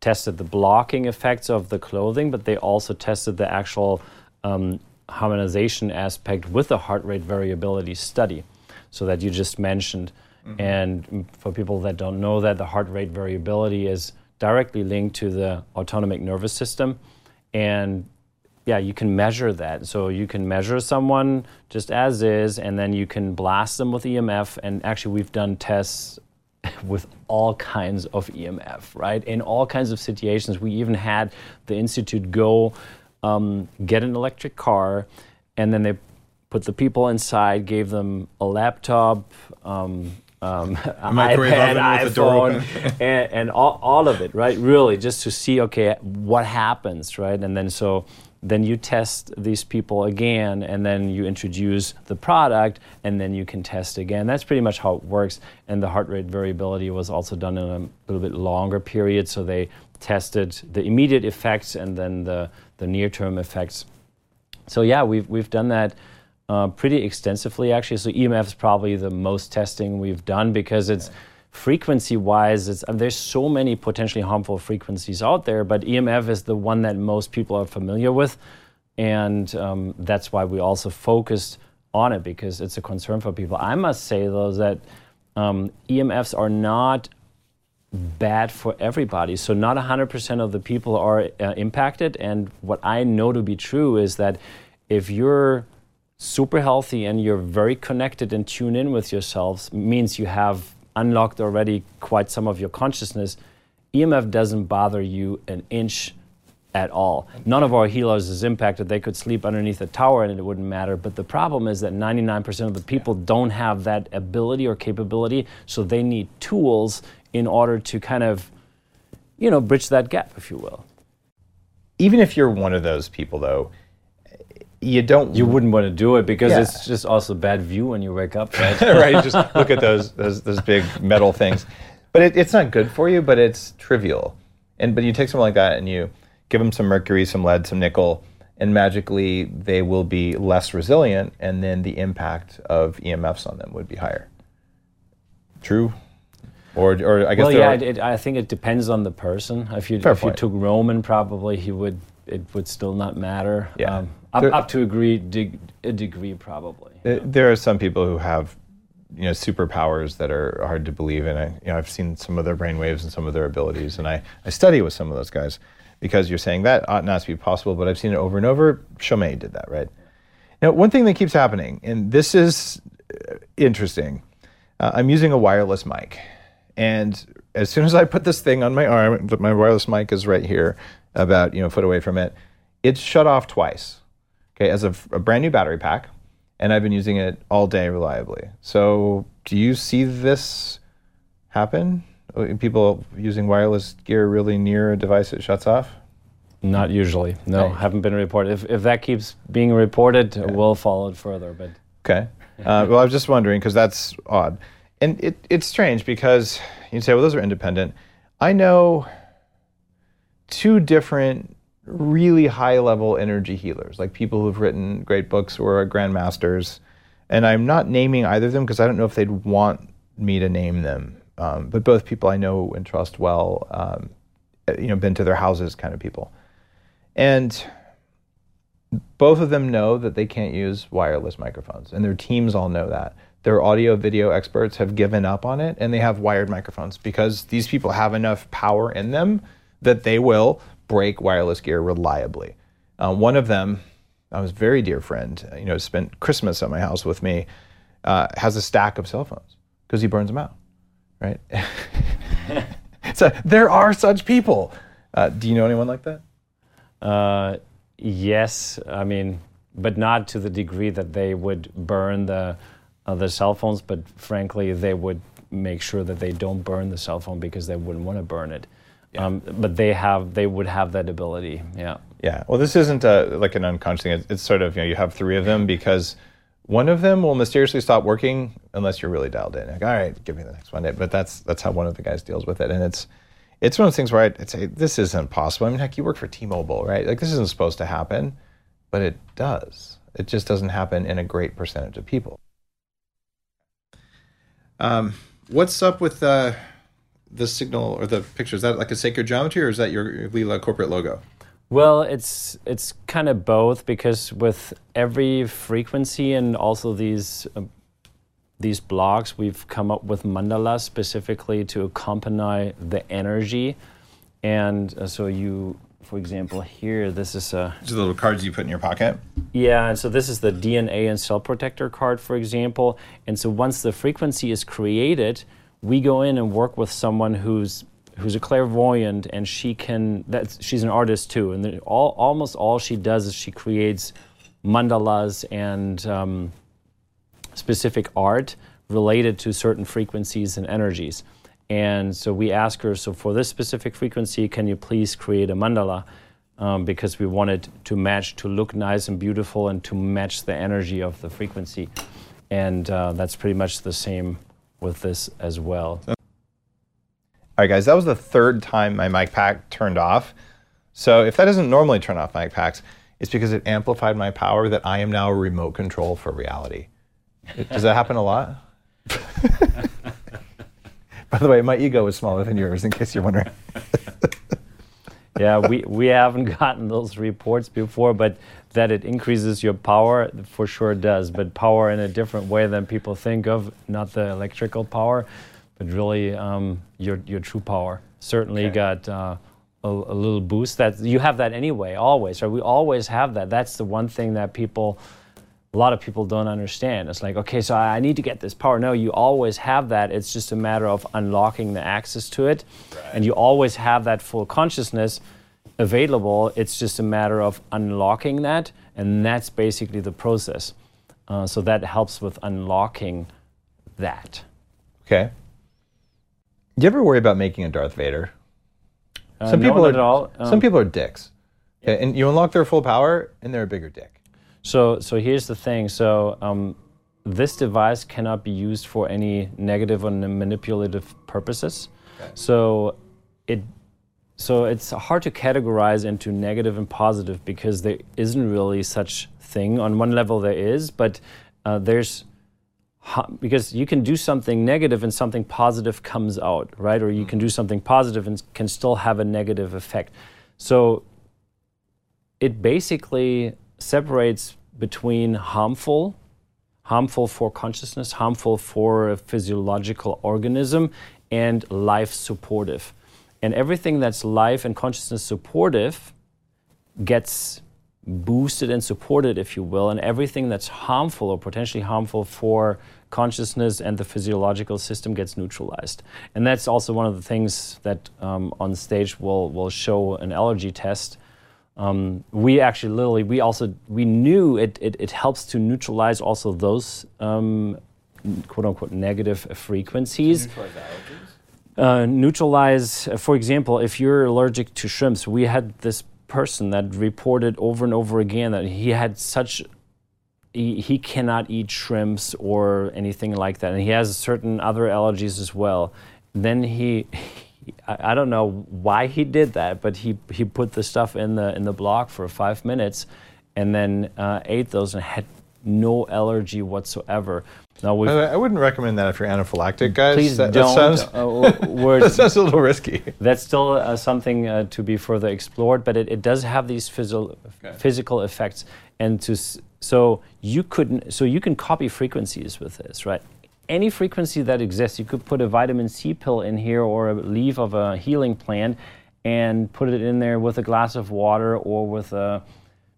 tested the blocking effects of the clothing, but they also tested the actual um, harmonization aspect with the heart rate variability study, so that you just mentioned. And mm, for people that don't know that, the heart rate variability is directly linked to the autonomic nervous system. And yeah, you can measure that. So you can measure someone just as is, and then you can blast them with EMF. And actually, we've done tests (laughs) with all kinds of EMF, right? In all kinds of situations. We even had the institute go um, get an electric car, and then they put the people inside, gave them a laptop. Um, um, a iPad, oven with the door iPhone, (laughs) and, and all, all of it, right? Really, just to see, okay, what happens, right? And then so then you test these people again, and then you introduce the product, and then you can test again. That's pretty much how it works. And the heart rate variability was also done in a little bit longer period, so they tested the immediate effects and then the, the near-term effects. So yeah, we've we've done that uh, pretty extensively actually. So EMF is probably the most testing we've done because it's frequency-wise, it's uh, there's so many potentially harmful frequencies out there, but EMF is the one that most people are familiar with, and um, that's why we also focused on it because it's a concern for people. I must say though that um, EMFs are not bad for everybody. So not 100% of the people are uh, impacted. And what I know to be true is that if you're super healthy and you're very connected and tuned in with yourselves, means you have unlocked already quite some of your consciousness. EMF doesn't bother you an inch at all. None of our healers is impacted. They could sleep underneath a tower and it wouldn't matter. But the problem is that 99% of the people don't have that ability or capability, so they need tools in order to kind of, you know, bridge that gap, if you will. Even if you're one of those people, though, you don't. You wouldn't want to do it because Yeah. it's just also bad view when you wake up, (laughs) right? right? Just look at those those those big metal things. But it, it's not good for you. But it's trivial. And but you take someone like that and you give them some mercury, some lead, some nickel, and magically they will be less resilient, and then the impact of EMFs on them would be higher. True. Or, or I guess well, yeah, are- it, it, I think it depends on the person. If you Fair if you took Roman, probably he would it would still not matter. Yeah. Um, up, There- up to a degree, dig, a degree probably. Uh, There are some people who have, you know, superpowers that are hard to believe in. I, you know, I've seen some of their brainwaves and some of their abilities, and I, I study with some of those guys because you're saying that ought not to be possible, but I've seen it over and over. Chomay did that, right? Now, one thing that keeps happening, and this is uh, interesting. Uh, I'm using a wireless mic, and as soon as I put this thing on my arm, but my wireless mic is right here, about you know a foot away from it. it's shut off twice. Okay, as a, a brand new battery pack, and I've been using it all day reliably. So, do you see this happen? Uh, People using wireless gear really near a device that shuts off? Not usually. No, Right. haven't been reported. If, if that keeps being reported, we'll follow it further. But Okay. Uh, well, I was just wondering because that's odd, and it, it's strange because you say, well, those are independent. I know two different really high level energy healers, like people who've written great books or are grandmasters, and I'm not naming either of them because I don't know if they'd want me to name them. Um, but both people I know and trust well, um, you know, been to their houses kind of people, and both of them know that they can't use wireless microphones, and their teams all know that. Their audio video experts have given up on it, and they have wired microphones because these people have enough power in them that they will break wireless gear reliably. Uh, one of them, I was a very dear friend, uh, you know, spent Christmas at my house with me, uh, has a stack of cell phones because he burns them out, right? (laughs) so there are such people. Uh, do you know anyone like that? Uh, yes, I mean, but not to the degree that they would burn the the cell phones. But frankly, they would make sure that they don't burn the cell phone because they wouldn't want to burn it. Um, but they have, they would have that ability. Yeah. Yeah. Well, this isn't a, like an unconscious thing. It's, it's sort of, you know, you have three of them because one of them will mysteriously stop working unless you're really dialed in. Like, all right, give me the next one. But that's that's how one of the guys deals with it. And it's it's one of those things where I'd, I'd say, this isn't possible. I mean, heck, you work for T-Mobile, right? Like, this isn't supposed to happen, but it does. It just doesn't happen in a great percentage of people. Um, what's up with uh, the signal or the picture? Is that like a sacred geometry or is that your, Leela corporate logo? Well, it's it's kind of both because with every frequency and also these uh, these blocks, we've come up with mandalas specifically to accompany the energy, and uh, so you, for example, here this is a These little cards you put in your pocket. yeah, and so this is the DNA and cell protector card, for example. And so once the frequency is created, we go in and work with someone who's who's a clairvoyant, and she can. That's she's an artist too, and all almost all she does is she creates mandalas and um, specific art related to certain frequencies and energies. And so we ask her, so for this specific frequency, can you please create a mandala? Um, because we want it to match, to look nice and beautiful, and to match the energy of the frequency. And uh, that's pretty much the same with this as well. All right, guys, that was the third time my mic pack turned off. So if that doesn't normally turn off mic packs, it's because it amplified my power that I am now a remote control for reality. Does that happen a lot? (laughs) By the way, my ego is smaller than yours, in case you're wondering. (laughs) yeah, we, we haven't gotten those reports before, but that it increases your power for sure does. But power in a different way than people think of, not the electrical power, but really um, your your true power. Certainly Okay. got uh, a, a little boost. That you have that anyway, always. Right? We always have that. That's the one thing that people. A lot of people don't understand. It's like, okay, so I I need to get this power. No, you always have that. It's just a matter of unlocking the access to it. And you always have that full consciousness available. It's just a matter of unlocking that, and that's basically the process. Uh, so that helps with unlocking that. Okay. Do you ever worry about making a Darth Vader? Uh, Some people are at all. some Um, people are dicks. Okay, and you unlock their full power, and they're a bigger dick. So, so here's the thing. So, um, this device cannot be used for any negative or manipulative purposes. So, it so it's hard to categorize into negative and positive because there isn't really such thing. On one level, there is, but uh, there's because you can do something negative and something positive comes out, right? Or you can do something positive and can still have a negative effect. So it basically separates between harmful, harmful for consciousness, harmful for a physiological organism, and life supportive. And everything that's life and consciousness supportive gets boosted and supported, if you will, and everything that's harmful or potentially harmful for consciousness and the physiological system gets neutralized. And that's also one of the things that um, on stage will will show an allergy test Um, we actually literally we also we knew it, it, it helps to neutralize also those um, quote unquote negative frequencies. Uh, neutralize, uh, for example, if you're allergic to shrimps, we had this person that reported over and over again that he had such he, he cannot eat shrimps or anything like that, and he has certain other allergies as well. Then he, (laughs) he I, don't know why he did that, but he he put the stuff in the in the block for five minutes, and then uh, ate those and had no allergy whatsoever. Now we I wouldn't recommend that if you're anaphylactic, guys. Please that, don't. That sounds, uh, (laughs) that sounds a little risky. That's still uh, something uh, to be further explored, but it, it does have these physio- okay. physical effects, and to so you couldn't so you can copy frequencies with this, right? Any frequency that exists, you could put a vitamin C pill in here or a leaf of a healing plant, and put it in there with a glass of water or with a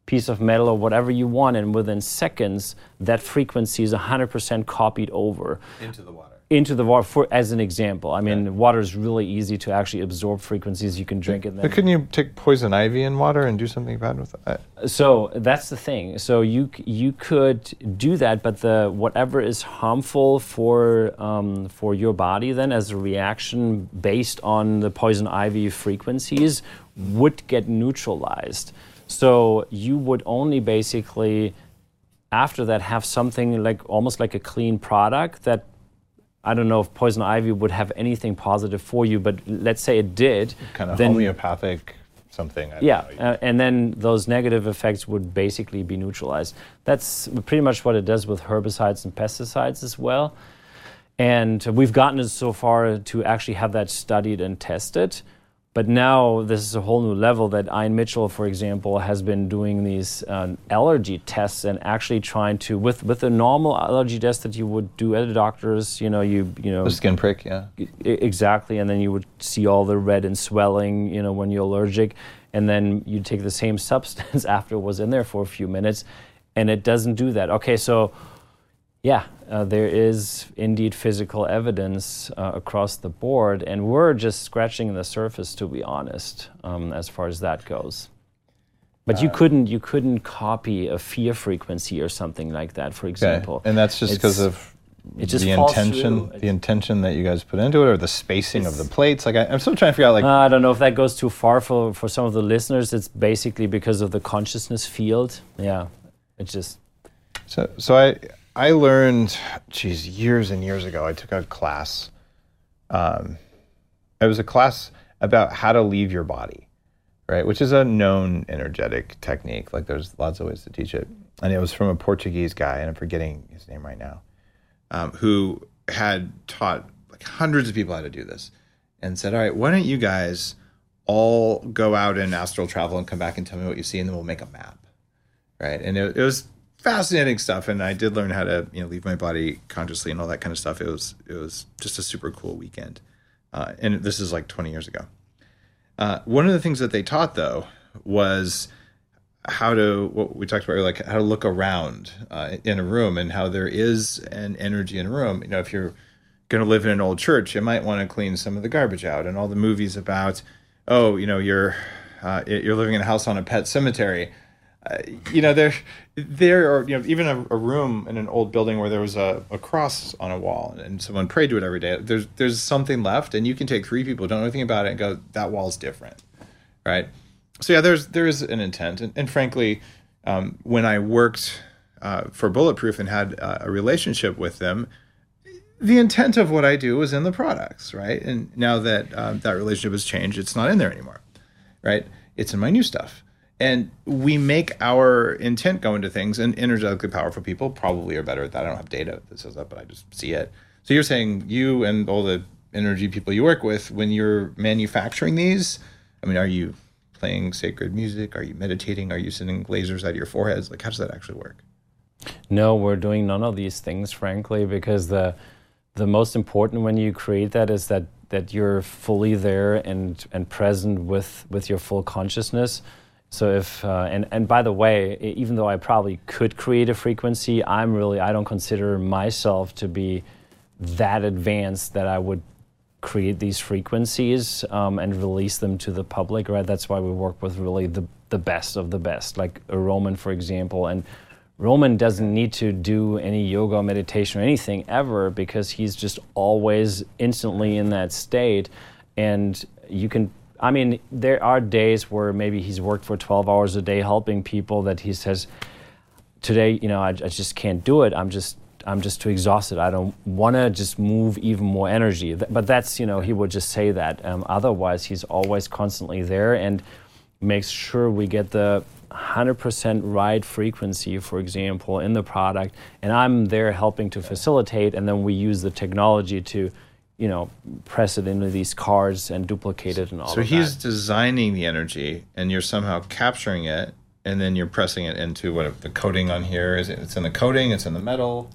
piece of metal or whatever you want, and within seconds, that frequency is 100% copied over into the water. Into the water, for, as an example. I mean, yeah. water is really easy to actually absorb frequencies. You can drink it. But couldn't you take poison ivy in water and do something bad with it? So that's the thing. So you you could do that, but the whatever is harmful for um, for your body then as a reaction based on the poison ivy frequencies would get neutralized. So you would only basically, after that, have something like almost like a clean product that I don't know if poison ivy would have anything positive for you, but let's say it did. Kind of then, homeopathic something. I yeah, uh, and then those negative effects would basically be neutralized. That's pretty much what it does with herbicides and pesticides as well. And we've gotten it so far to actually have that studied and tested. But now this is a whole new level that Ian Mitchell, for example, has been doing these uh, allergy tests and actually trying to with with a normal allergy test that you would do at a doctor's. You know, you you know the skin prick, yeah, exactly, and then you would see all the red and swelling. You know, when you're allergic, and then you take the same (laughs) substance after it was in there for a few minutes, and it doesn't do that. Okay, so yeah, uh, there is indeed physical evidence uh, across the board, and we're just scratching the surface, to be honest, um, as far as that goes. But you uh, couldn't you couldn't copy a fear frequency or something like that, for example. Okay. And that's just because of the intention, the intention that you guys put into it, or the spacing of the plates. Like I, am still trying to figure out. Like uh, I don't know if that goes too far for for some of the listeners. It's basically because of the consciousness field. Yeah, it's just. So so I I learned, geez, years and years ago, I took a class. Um, it was a class about how to leave your body, right? Which is a known energetic technique. Like there's lots of ways to teach it. And it was from a Portuguese guy, and I'm forgetting his name right now, um, who had taught like hundreds of people how to do this and said, all right, why don't you guys all go out and astral travel and come back and tell me what you see, and then we'll make a map. Right. And it, it was fascinating stuff and i did learn how to you know leave my body consciously and all that kind of stuff. It was it was just a super cool weekend uh, and this is like 20 years ago. Uh, one of the things that they taught though was how to what we talked about like how to look around uh, in a room and how there is an energy in a room. You know if you're going to live in an old church you might want to clean some of the garbage out and all the movies about oh you know you're uh, you're living in a house on a pet cemetery uh, you know, there, there, or you know, even a, a, room in an old building where there was a, a cross on a wall and someone prayed to it every day. There's there's something left, and you can take three people don't know anything about it and go, that wall's different, right? So yeah, there's there is an intent, and, and frankly, um, when I worked uh, for Bulletproof and had uh, a relationship with them, the intent of what I do was in the products, right? And now that um, that relationship has changed, it's not in there anymore, right? It's in my new stuff and we make our intent go into things and energetically powerful people probably are better at that. I don't have data that says that but i just see it. So you're saying you and all the energy people you work with when you're manufacturing these i mean are you playing sacred music? Are you meditating? Are you sending lasers out of your foreheads? Like how does that actually work? No we're doing none of these things frankly because the the most important when you create that is that that you're fully there and and present with with your full consciousness so if uh, and and by the way, even though I probably could create a frequency, I'm really I don't consider myself to be that advanced that I would create these frequencies um, and release them to the public. Right. That's why we work with really the the best of the best, like a Roman, for example. And Roman doesn't need to do any yoga, meditation, or anything ever because he's just always instantly in that state. And you can, I mean, there are days where maybe he's worked for 12 hours a day helping people that he says, today, you know, I, I just can't do it. I'm just I'm just too exhausted. I don't want to just move even more energy. But that's, you know, he would just say that. Um, otherwise, he's always constantly there and makes sure we get the 100% right frequency, for example, in the product. And I'm there helping to facilitate, and then we use the technology to, you know, press it into these cards and duplicate it and all So he's that. designing the energy, and you're somehow capturing it, and then you're pressing it into what the coating on here is. It, it's in the coating. It's in the metal.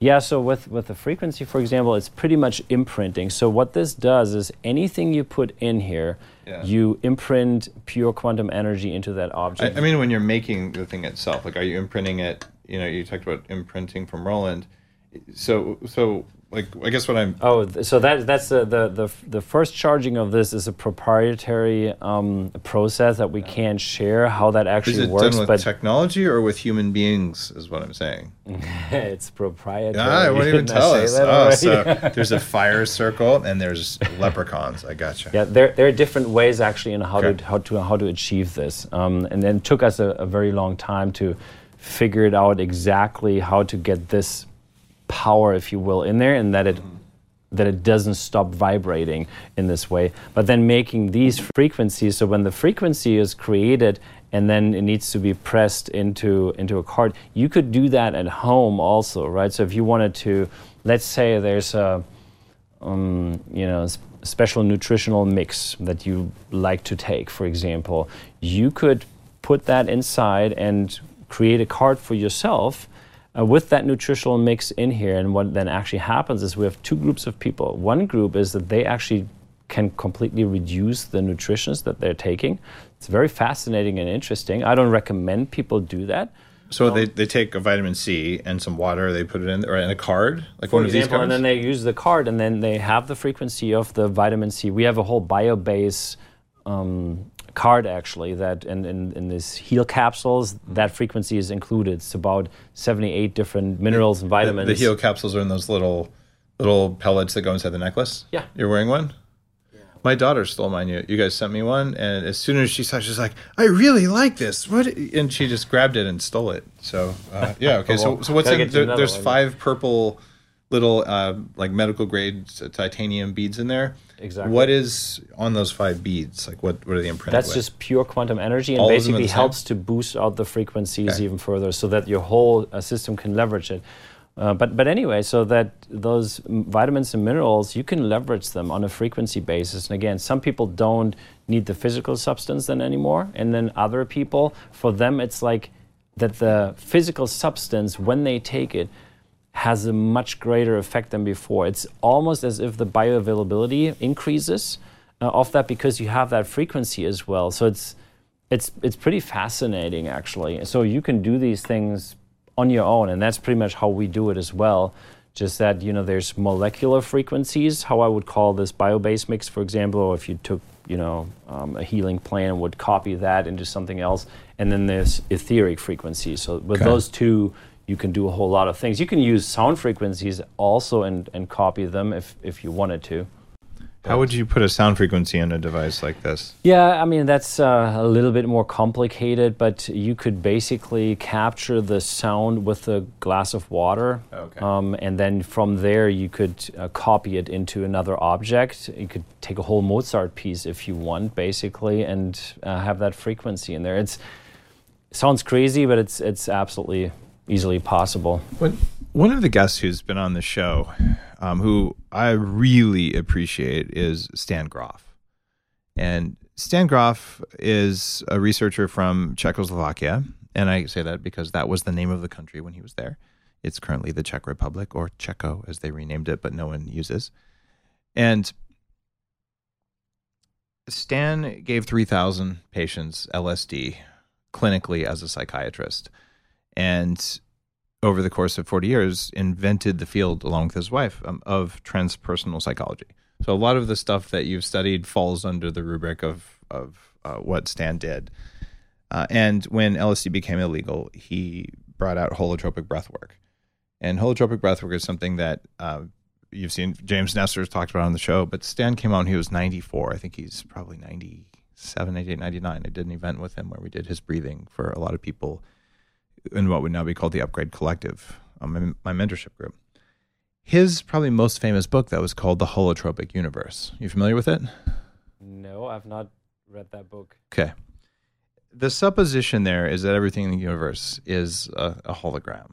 Yeah, so with, with the frequency, for example, it's pretty much imprinting. So what this does is anything you put in here, Yeah. you imprint pure quantum energy into that I, object. I mean, when you're making the thing itself, like, are you imprinting it? You know, you talked about imprinting from Roland. So, so like, I guess what I'm Oh, so that that's the, the the the first charging of this is a proprietary um, process that we can't share how that actually it works, done with but technology or with human beings? Is what I'm saying. (laughs) it's proprietary. Ah, I won't even (laughs) tell us. Oh, already? so (laughs) there's a fire circle and there's leprechauns. I gotcha. Yeah, there, there are different ways actually in how Okay. to how to how to achieve this, um, and then it took us a, a very long time to figure it out exactly how to get this power, if you will, in there, and that it that it doesn't stop vibrating in this way. But then making these frequencies, so when the frequency is created and then it needs to be pressed into into a card, you could do that at home also, right? So if you wanted to, let's say there's a um, you know, special nutritional mix that you like to take, for example, you could put that inside and create a card for yourself uh, with that nutritional mix in here. And what then actually happens is we have two groups of people. One group is that they actually can completely reduce the nutritions that they're taking. It's very fascinating and interesting. I don't recommend people do that. So they, they take a vitamin C and some water. They put it in or in a card, like one of these cards. and then they use the card, and then they have the frequency of the vitamin C. We have a whole biobase um, card actually that in, in, in these heal capsules that frequency is included. It's about 78 different minerals and vitamins. the Heo capsules are in those little little pellets that go inside the necklace. Yeah. You're wearing one. My daughter stole mine. You, you guys sent me one, and as soon as she saw, it, she's like, "I really like this." What? And she just grabbed it and stole it. So uh, yeah, okay. (laughs) So so what's in there, there's one. five purple little uh, like medical grade titanium beads in there. Exactly. What is on those five beads? Like what? What are they imprinted That's with? just pure quantum energy and All of them are basically helps to boost out the frequencies Okay. even further so that your whole uh, system can leverage it. Uh, but, but anyway, so that those vitamins and minerals, you can leverage them on a frequency basis. And again, some people don't need the physical substance then anymore. And then other people, for them, it's like that the physical substance, when they take it, has a much greater effect than before. It's almost as if the bioavailability increases uh, of that because you have that frequency as well. So it's it's it's pretty fascinating actually. So you can do these things on your own, and that's pretty much how we do it as well. Just that you know, there's molecular frequencies, how I would call this biobase mix, for example, or if you took you know um, a healing plan and would copy that into something else, and then there's etheric frequencies. So with Okay. those two, you can do a whole lot of things. You can use sound frequencies also and, and copy them if if you wanted to. How would you put a sound frequency on a device like this? Yeah, I mean, that's uh, a little bit more complicated, but you could basically capture the sound with a glass of water. Okay. Um, and then from there, you could uh, copy it into another object. You could take a whole Mozart piece if you want, basically, and uh, have that frequency in there. It's sounds crazy, but it's it's absolutely easily possible. When, one of the guests who's been on the show, um, who I really appreciate, is Stan Grof. And Stan Grof is a researcher from Czechoslovakia. And I say that because that was the name of the country when he was there. It's currently the Czech Republic, or Czechos as they renamed it, but no one uses. And Stan gave 3,000 patients LSD clinically as a psychiatrist. And over the course of 40 years, invented the field along with his wife um, of transpersonal psychology. So a lot of the stuff that you've studied falls under the rubric of, of uh, what Stan did. Uh, and when LSD became illegal, he brought out holotropic breath work. And holotropic breath work is something that uh, you've seen James Nestor's talked about on the show, but Stan came on, he was 94. I think he's probably 97, 98, 99. I did an event with him where we did his breathing for a lot of people in what would now be called the Upgrade Collective, um, my mentorship group. His probably most famous book that was called The Holotropic Universe. You familiar with it? No, I've not read that book. Okay. The supposition there is that everything in the universe is a, a hologram.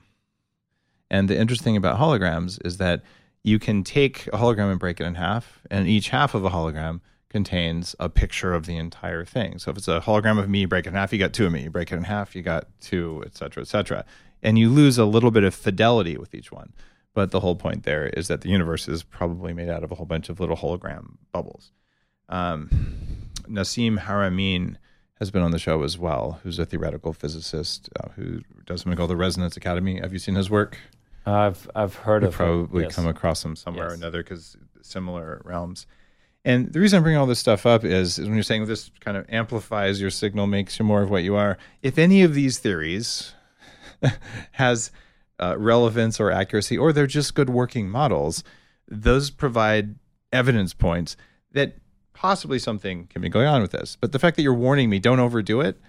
And the interesting about holograms is that you can take a hologram and break it in half, and each half of a hologram contains a picture of the entire thing. So if it's a hologram of me, break it in half, you got two of me. You break it in half, you got two, et cetera, et cetera. And you lose a little bit of fidelity with each one. But the whole point there is that the universe is probably made out of a whole bunch of little hologram bubbles. Um, Nassim Haramein has been on the show as well, who's a theoretical physicist uh, who does something called the Resonance Academy. Have you seen his work? I've I've heard You've of probably him. Yes. come across him somewhere Yes. or another because similar realms. And the reason I'm bringing all this stuff up is, is when you're saying this kind of amplifies your signal, makes you more of what you are. If any of these theories (laughs) has uh, relevance or accuracy, or they're just good working models, those provide evidence points that possibly something can be going on with this. But the fact that you're warning me, don't overdo it,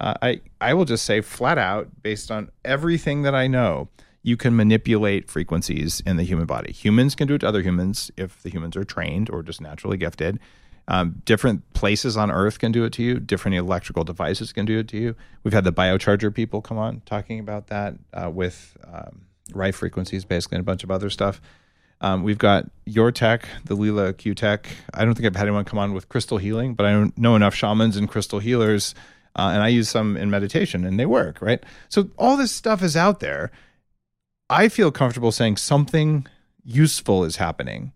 uh, I I will just say flat out, based on everything that I know, you can manipulate frequencies in the human body. Humans can do it to other humans if the humans are trained or just naturally gifted. Um, different places on Earth can do it to you. Different electrical devices can do it to you. We've had the biocharger people come on talking about that uh, with um, frequencies, basically, and a bunch of other stuff. Um, we've got your tech, the Leela Q Tech. I don't think I've had anyone come on with crystal healing, but I don't know enough shamans and crystal healers, uh, and I use some in meditation, and they work, right? So all this stuff is out there. I feel comfortable saying something useful is happening,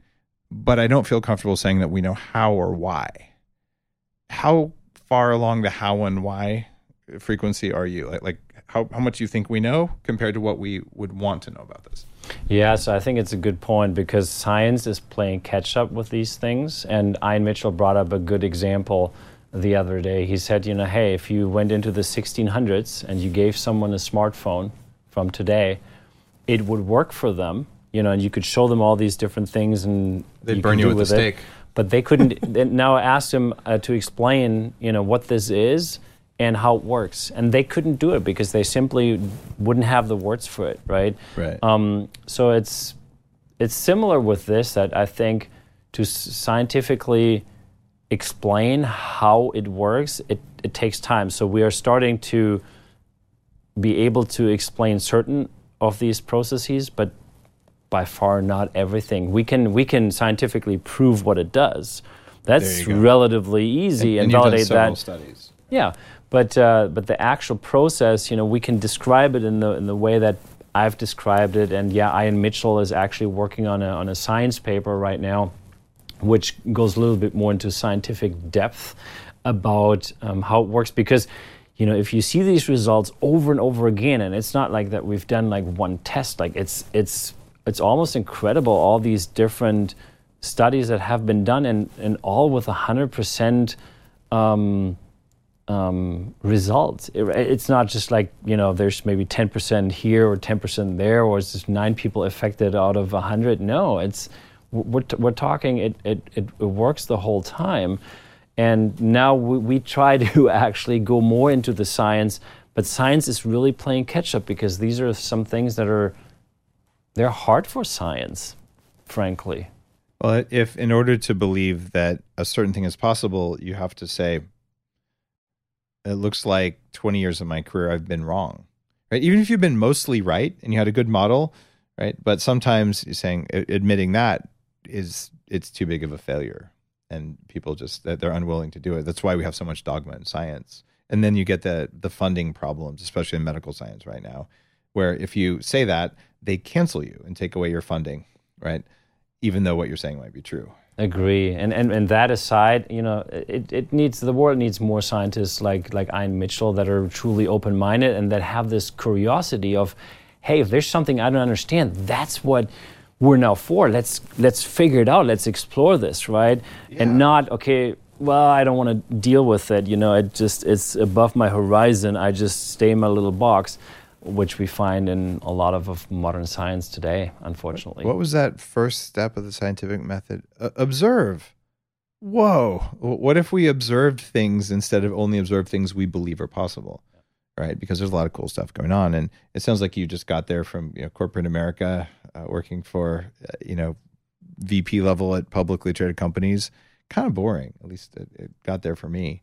but I don't feel comfortable saying that we know how or why. How far along the how and why frequency are you? Like, like how, how much do you think we know compared to what we would want to know about this? Yeah, so I think it's a good point because science is playing catch up with these things. And Ian Mitchell brought up a good example the other day. He said, you know, hey, if you went into the 1600s and you gave someone a smartphone from today, it would work for them, you know, and you could show them all these different things and They'd you burn you do with a stake. But they couldn't. (laughs) now asked him uh, to explain, you know, what this is and how it works, and they couldn't do it because they simply wouldn't have the words for it, right? Right. Um, so it's it's similar with this that I think to scientifically explain how it works, it, it takes time. So we are starting to be able to explain certain of these processes, but by far not everything. We can we can scientifically prove what it does. That's relatively easy and, you've done validate that. studies. Yeah, but uh, but the actual process, you know, we can describe it in the in the way that I've described it, and yeah, Ian Mitchell is actually working on a on a science paper right now, which goes a little bit more into scientific depth about um, how it works because. You know, if you see these results over and over again, and it's not like that we've done like one test, like it's it's it's almost incredible all these different studies that have been done, and and all with hundred percent um, um, results. It- it's not just like you know, there's maybe 10% here or 10% there, or it's just nine people affected out of 100. No, it's we're, we're talking. It it it works the whole time, and now we, we try (laughs) to actually go more into the science. But science is really playing catch up because these are some things that are they're hard for science, frankly. Well, if in order to believe that a certain thing is possible, you have to say, it looks like 20 years of my career I've been wrong. Right? Even if you've been mostly right and you had a good model, right? But sometimes saying admitting that is it's too big of a failure and people just they're unwilling to do it. That's why we have so much dogma in science. And then you get the the funding problems, especially in medical science right now, where if you say that, they cancel you and take away your funding, right? Even though what you're saying might be true. Agree, and and and that aside, you know, it, it needs the world needs more scientists like like Ian Mitchell that are truly open minded and that have this curiosity of, hey, if there's something I don't understand, that's what we're now for. Let's let's figure it out. Let's explore this, right? And not okay. well, I don't want to deal with it. You know, it just it's above my horizon. I just stay in my little box, which we find in a lot of, of modern science today, unfortunately. What was that first step of the scientific method? Uh, observe. Whoa. What if we observed things instead of only observe things we believe are possible? Right? Because there's a lot of cool stuff going on. And it sounds like you just got there from you know, corporate America, uh, working for, uh, you know, VP level at publicly traded companies. Kind of boring. At least it, it got there for me.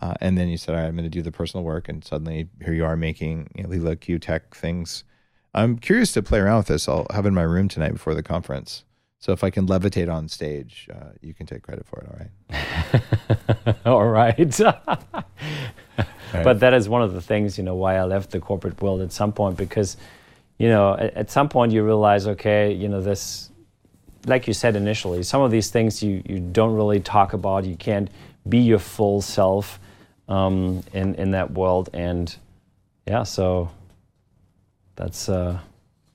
Uh, and then you said, All right, I'm going to do the personal work. And suddenly here you are making you know, Leela Q Tech things. I'm curious to play around with this. I'll have it in my room tonight before the conference. So if I can levitate on stage, uh, you can take credit for it. All right. (laughs) (laughs) all right. But that is one of the things, you know, why I left the corporate world at some point because, you know, at, at some point you realize, okay, you know, this, like you said initially, some of these things you, you don't really talk about. You can't be your full self um, in in that world, and yeah, so that's uh,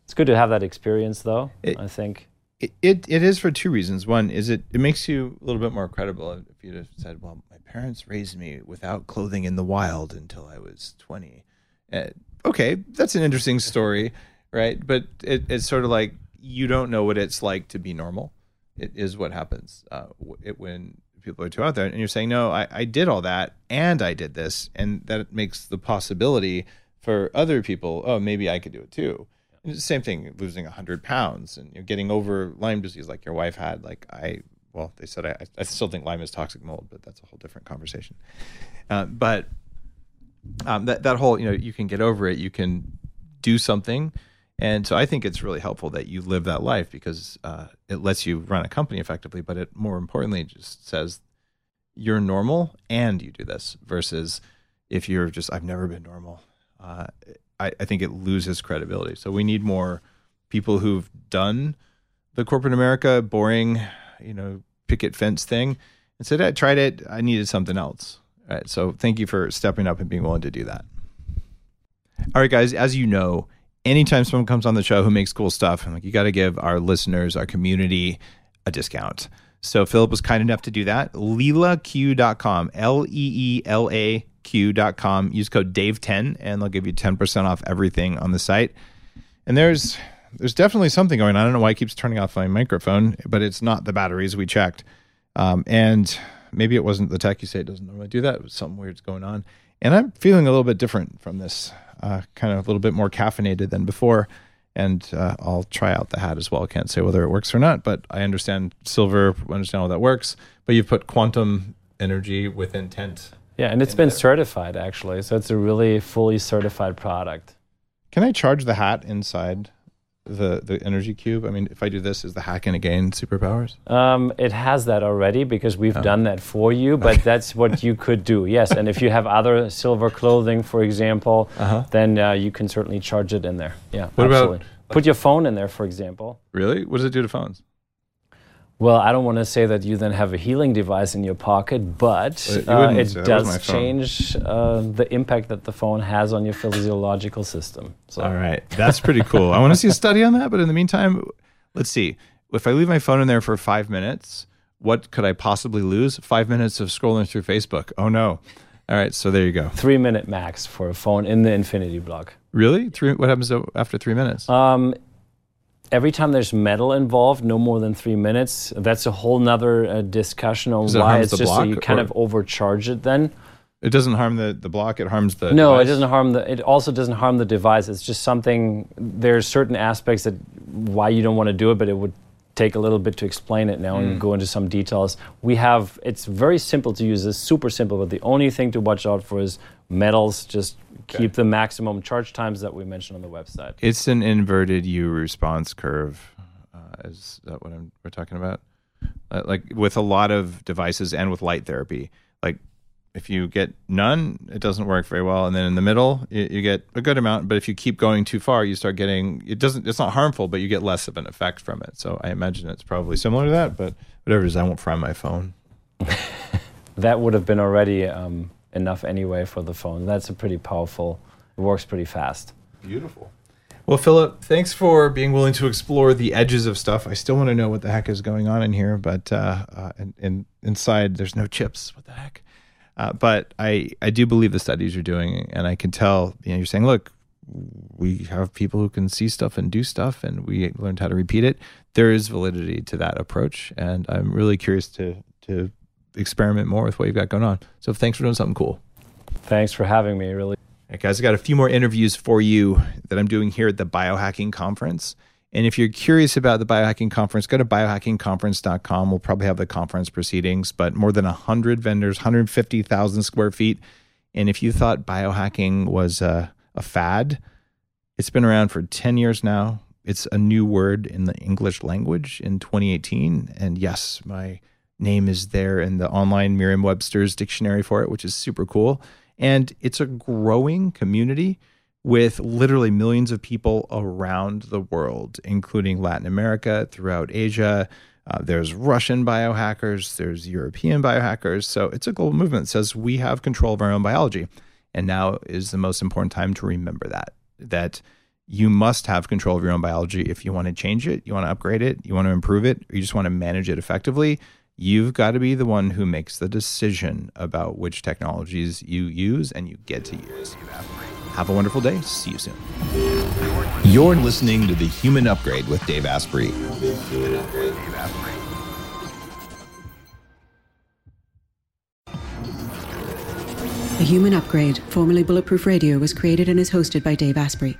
it's good to have that experience, though. It, I think it, it, it is for two reasons. One is it, it makes you a little bit more credible if you'd have said, well, my parents raised me without clothing in the wild until I was 20. Uh, okay, that's an interesting story, right? But it, it's sort of like you don't know what it's like to be normal. It is what happens uh, it, when people are too out there. And you're saying, no, I, I did all that and I did this. And that makes the possibility for other people, oh, maybe I could do it too same thing, losing 100 pounds and getting over Lyme disease like your wife had. Like I, well, they said I, I still think Lyme is toxic mold, but that's a whole different conversation. Uh, but um, that that whole, you know, you can get over it. You can do something, and so I think it's really helpful that you live that life because uh, it lets you run a company effectively. But it more importantly just says you're normal and you do this versus if you're just I've never been normal. Uh, I, I think it loses credibility. So we need more people who've done the corporate America boring, you know, picket fence thing and said, I tried it. I needed something else. All right. So thank you for stepping up and being willing to do that. All right, guys, as you know, anytime someone comes on the show who makes cool stuff, I'm like, you got to give our listeners, our community a discount. So Philipp was kind enough to do that. LeelaQ.com, L E E L A q.com. Use code Dave10 and they'll give you 10% off everything on the site. And there's there's definitely something going on. I don't know why it keeps turning off my microphone, but it's not the batteries we checked. Um, and maybe it wasn't the tech. You say it doesn't normally do that. It was something weird's going on. And I'm feeling a little bit different from this, uh, kind of a little bit more caffeinated than before. And uh, I'll try out the hat as well. Can't say whether it works or not, but I understand silver, understand how that works. But you've put quantum energy with intent yeah, and it's been there. certified actually, so it's a really fully certified product. Can I charge the hat inside the the energy cube? I mean, if I do this, is the going to superpowers? Um, it has that already because we've oh. done that for you. But that's what you could do. Yes, and if you have other silver clothing, for example, uh-huh. then uh, you can certainly charge it in there. Yeah, what absolutely. About, Put your phone in there, for example. Really? What does it do to phones? Well, I don't want to say that you then have a healing device in your pocket, but uh, it does change uh, the impact that the phone has on your physiological system. So. All right, that's pretty cool. I want to see a study on that, but in the meantime, let's see. If I leave my phone in there for five minutes, what could I possibly lose? Five minutes of scrolling through Facebook. Oh no! All right, so there you go. Three minute max for a phone in the infinity block. Really? Three? What happens after three minutes? Um, every time there's metal involved, no more than three minutes. That's a whole nother uh, discussion on why it's just so you kind of overcharge it then. It doesn't harm the, the block, it harms the No, device. it doesn't harm the it also doesn't harm the device. It's just something there's certain aspects that why you don't want to do it, but it would take a little bit to explain it now mm. and go into some details. We have it's very simple to use, it's super simple, but the only thing to watch out for is metals, just okay. keep the maximum charge times that we mentioned on the website. It's an inverted U response curve. Uh, is that what I'm, we're talking about? Uh, like with a lot of devices and with light therapy, like if you get none, it doesn't work very well, and then in the middle, you, you, get a good amount. But if you keep going too far, you start getting it doesn't. It's not harmful, but you get less of an effect from it. So I imagine it's probably similar to that. But whatever it is, I won't fry my phone. (laughs) that would have been already um, enough anyway for the phone. That's a pretty powerful. It works pretty fast. Beautiful. Well, Philipp, thanks for being willing to explore the edges of stuff. I still want to know what the heck is going on in here, but uh, uh, and, and inside there's no chips. What the heck? Uh, but I, I do believe the studies you're doing, and I can tell. You know, you're saying, look, we have people who can see stuff and do stuff, and we learned how to repeat it. There is validity to that approach, and I'm really curious to to experiment more with what you've got going on. So thanks for doing something cool. Thanks for having me. Really. Right, guys, I got a few more interviews for you that I'm doing here at the Biohacking Conference. And if you're curious about the biohacking conference, go to biohackingconference.com. We'll probably have the conference proceedings, but more than 100 vendors, 150,000 square feet. And if you thought biohacking was a, a fad, it's been around for 10 years now. It's a new word in the English language in 2018. And yes, my name is there in the online Merriam Webster's dictionary for it, which is super cool. And it's a growing community with literally millions of people around the world, including Latin America, throughout Asia. Uh, there's Russian biohackers, there's European biohackers. So it's a global movement that says we have control of our own biology. And now is the most important time to remember that, that you must have control of your own biology if you want to change it, you want to upgrade it, you want to improve it, or you just want to manage it effectively. You've got to be the one who makes the decision about which technologies you use and you get to use. Have a wonderful day. See you soon. You're listening to The Human Upgrade with Dave Asprey. The Human Upgrade, formerly Bulletproof Radio, was created and is hosted by Dave Asprey.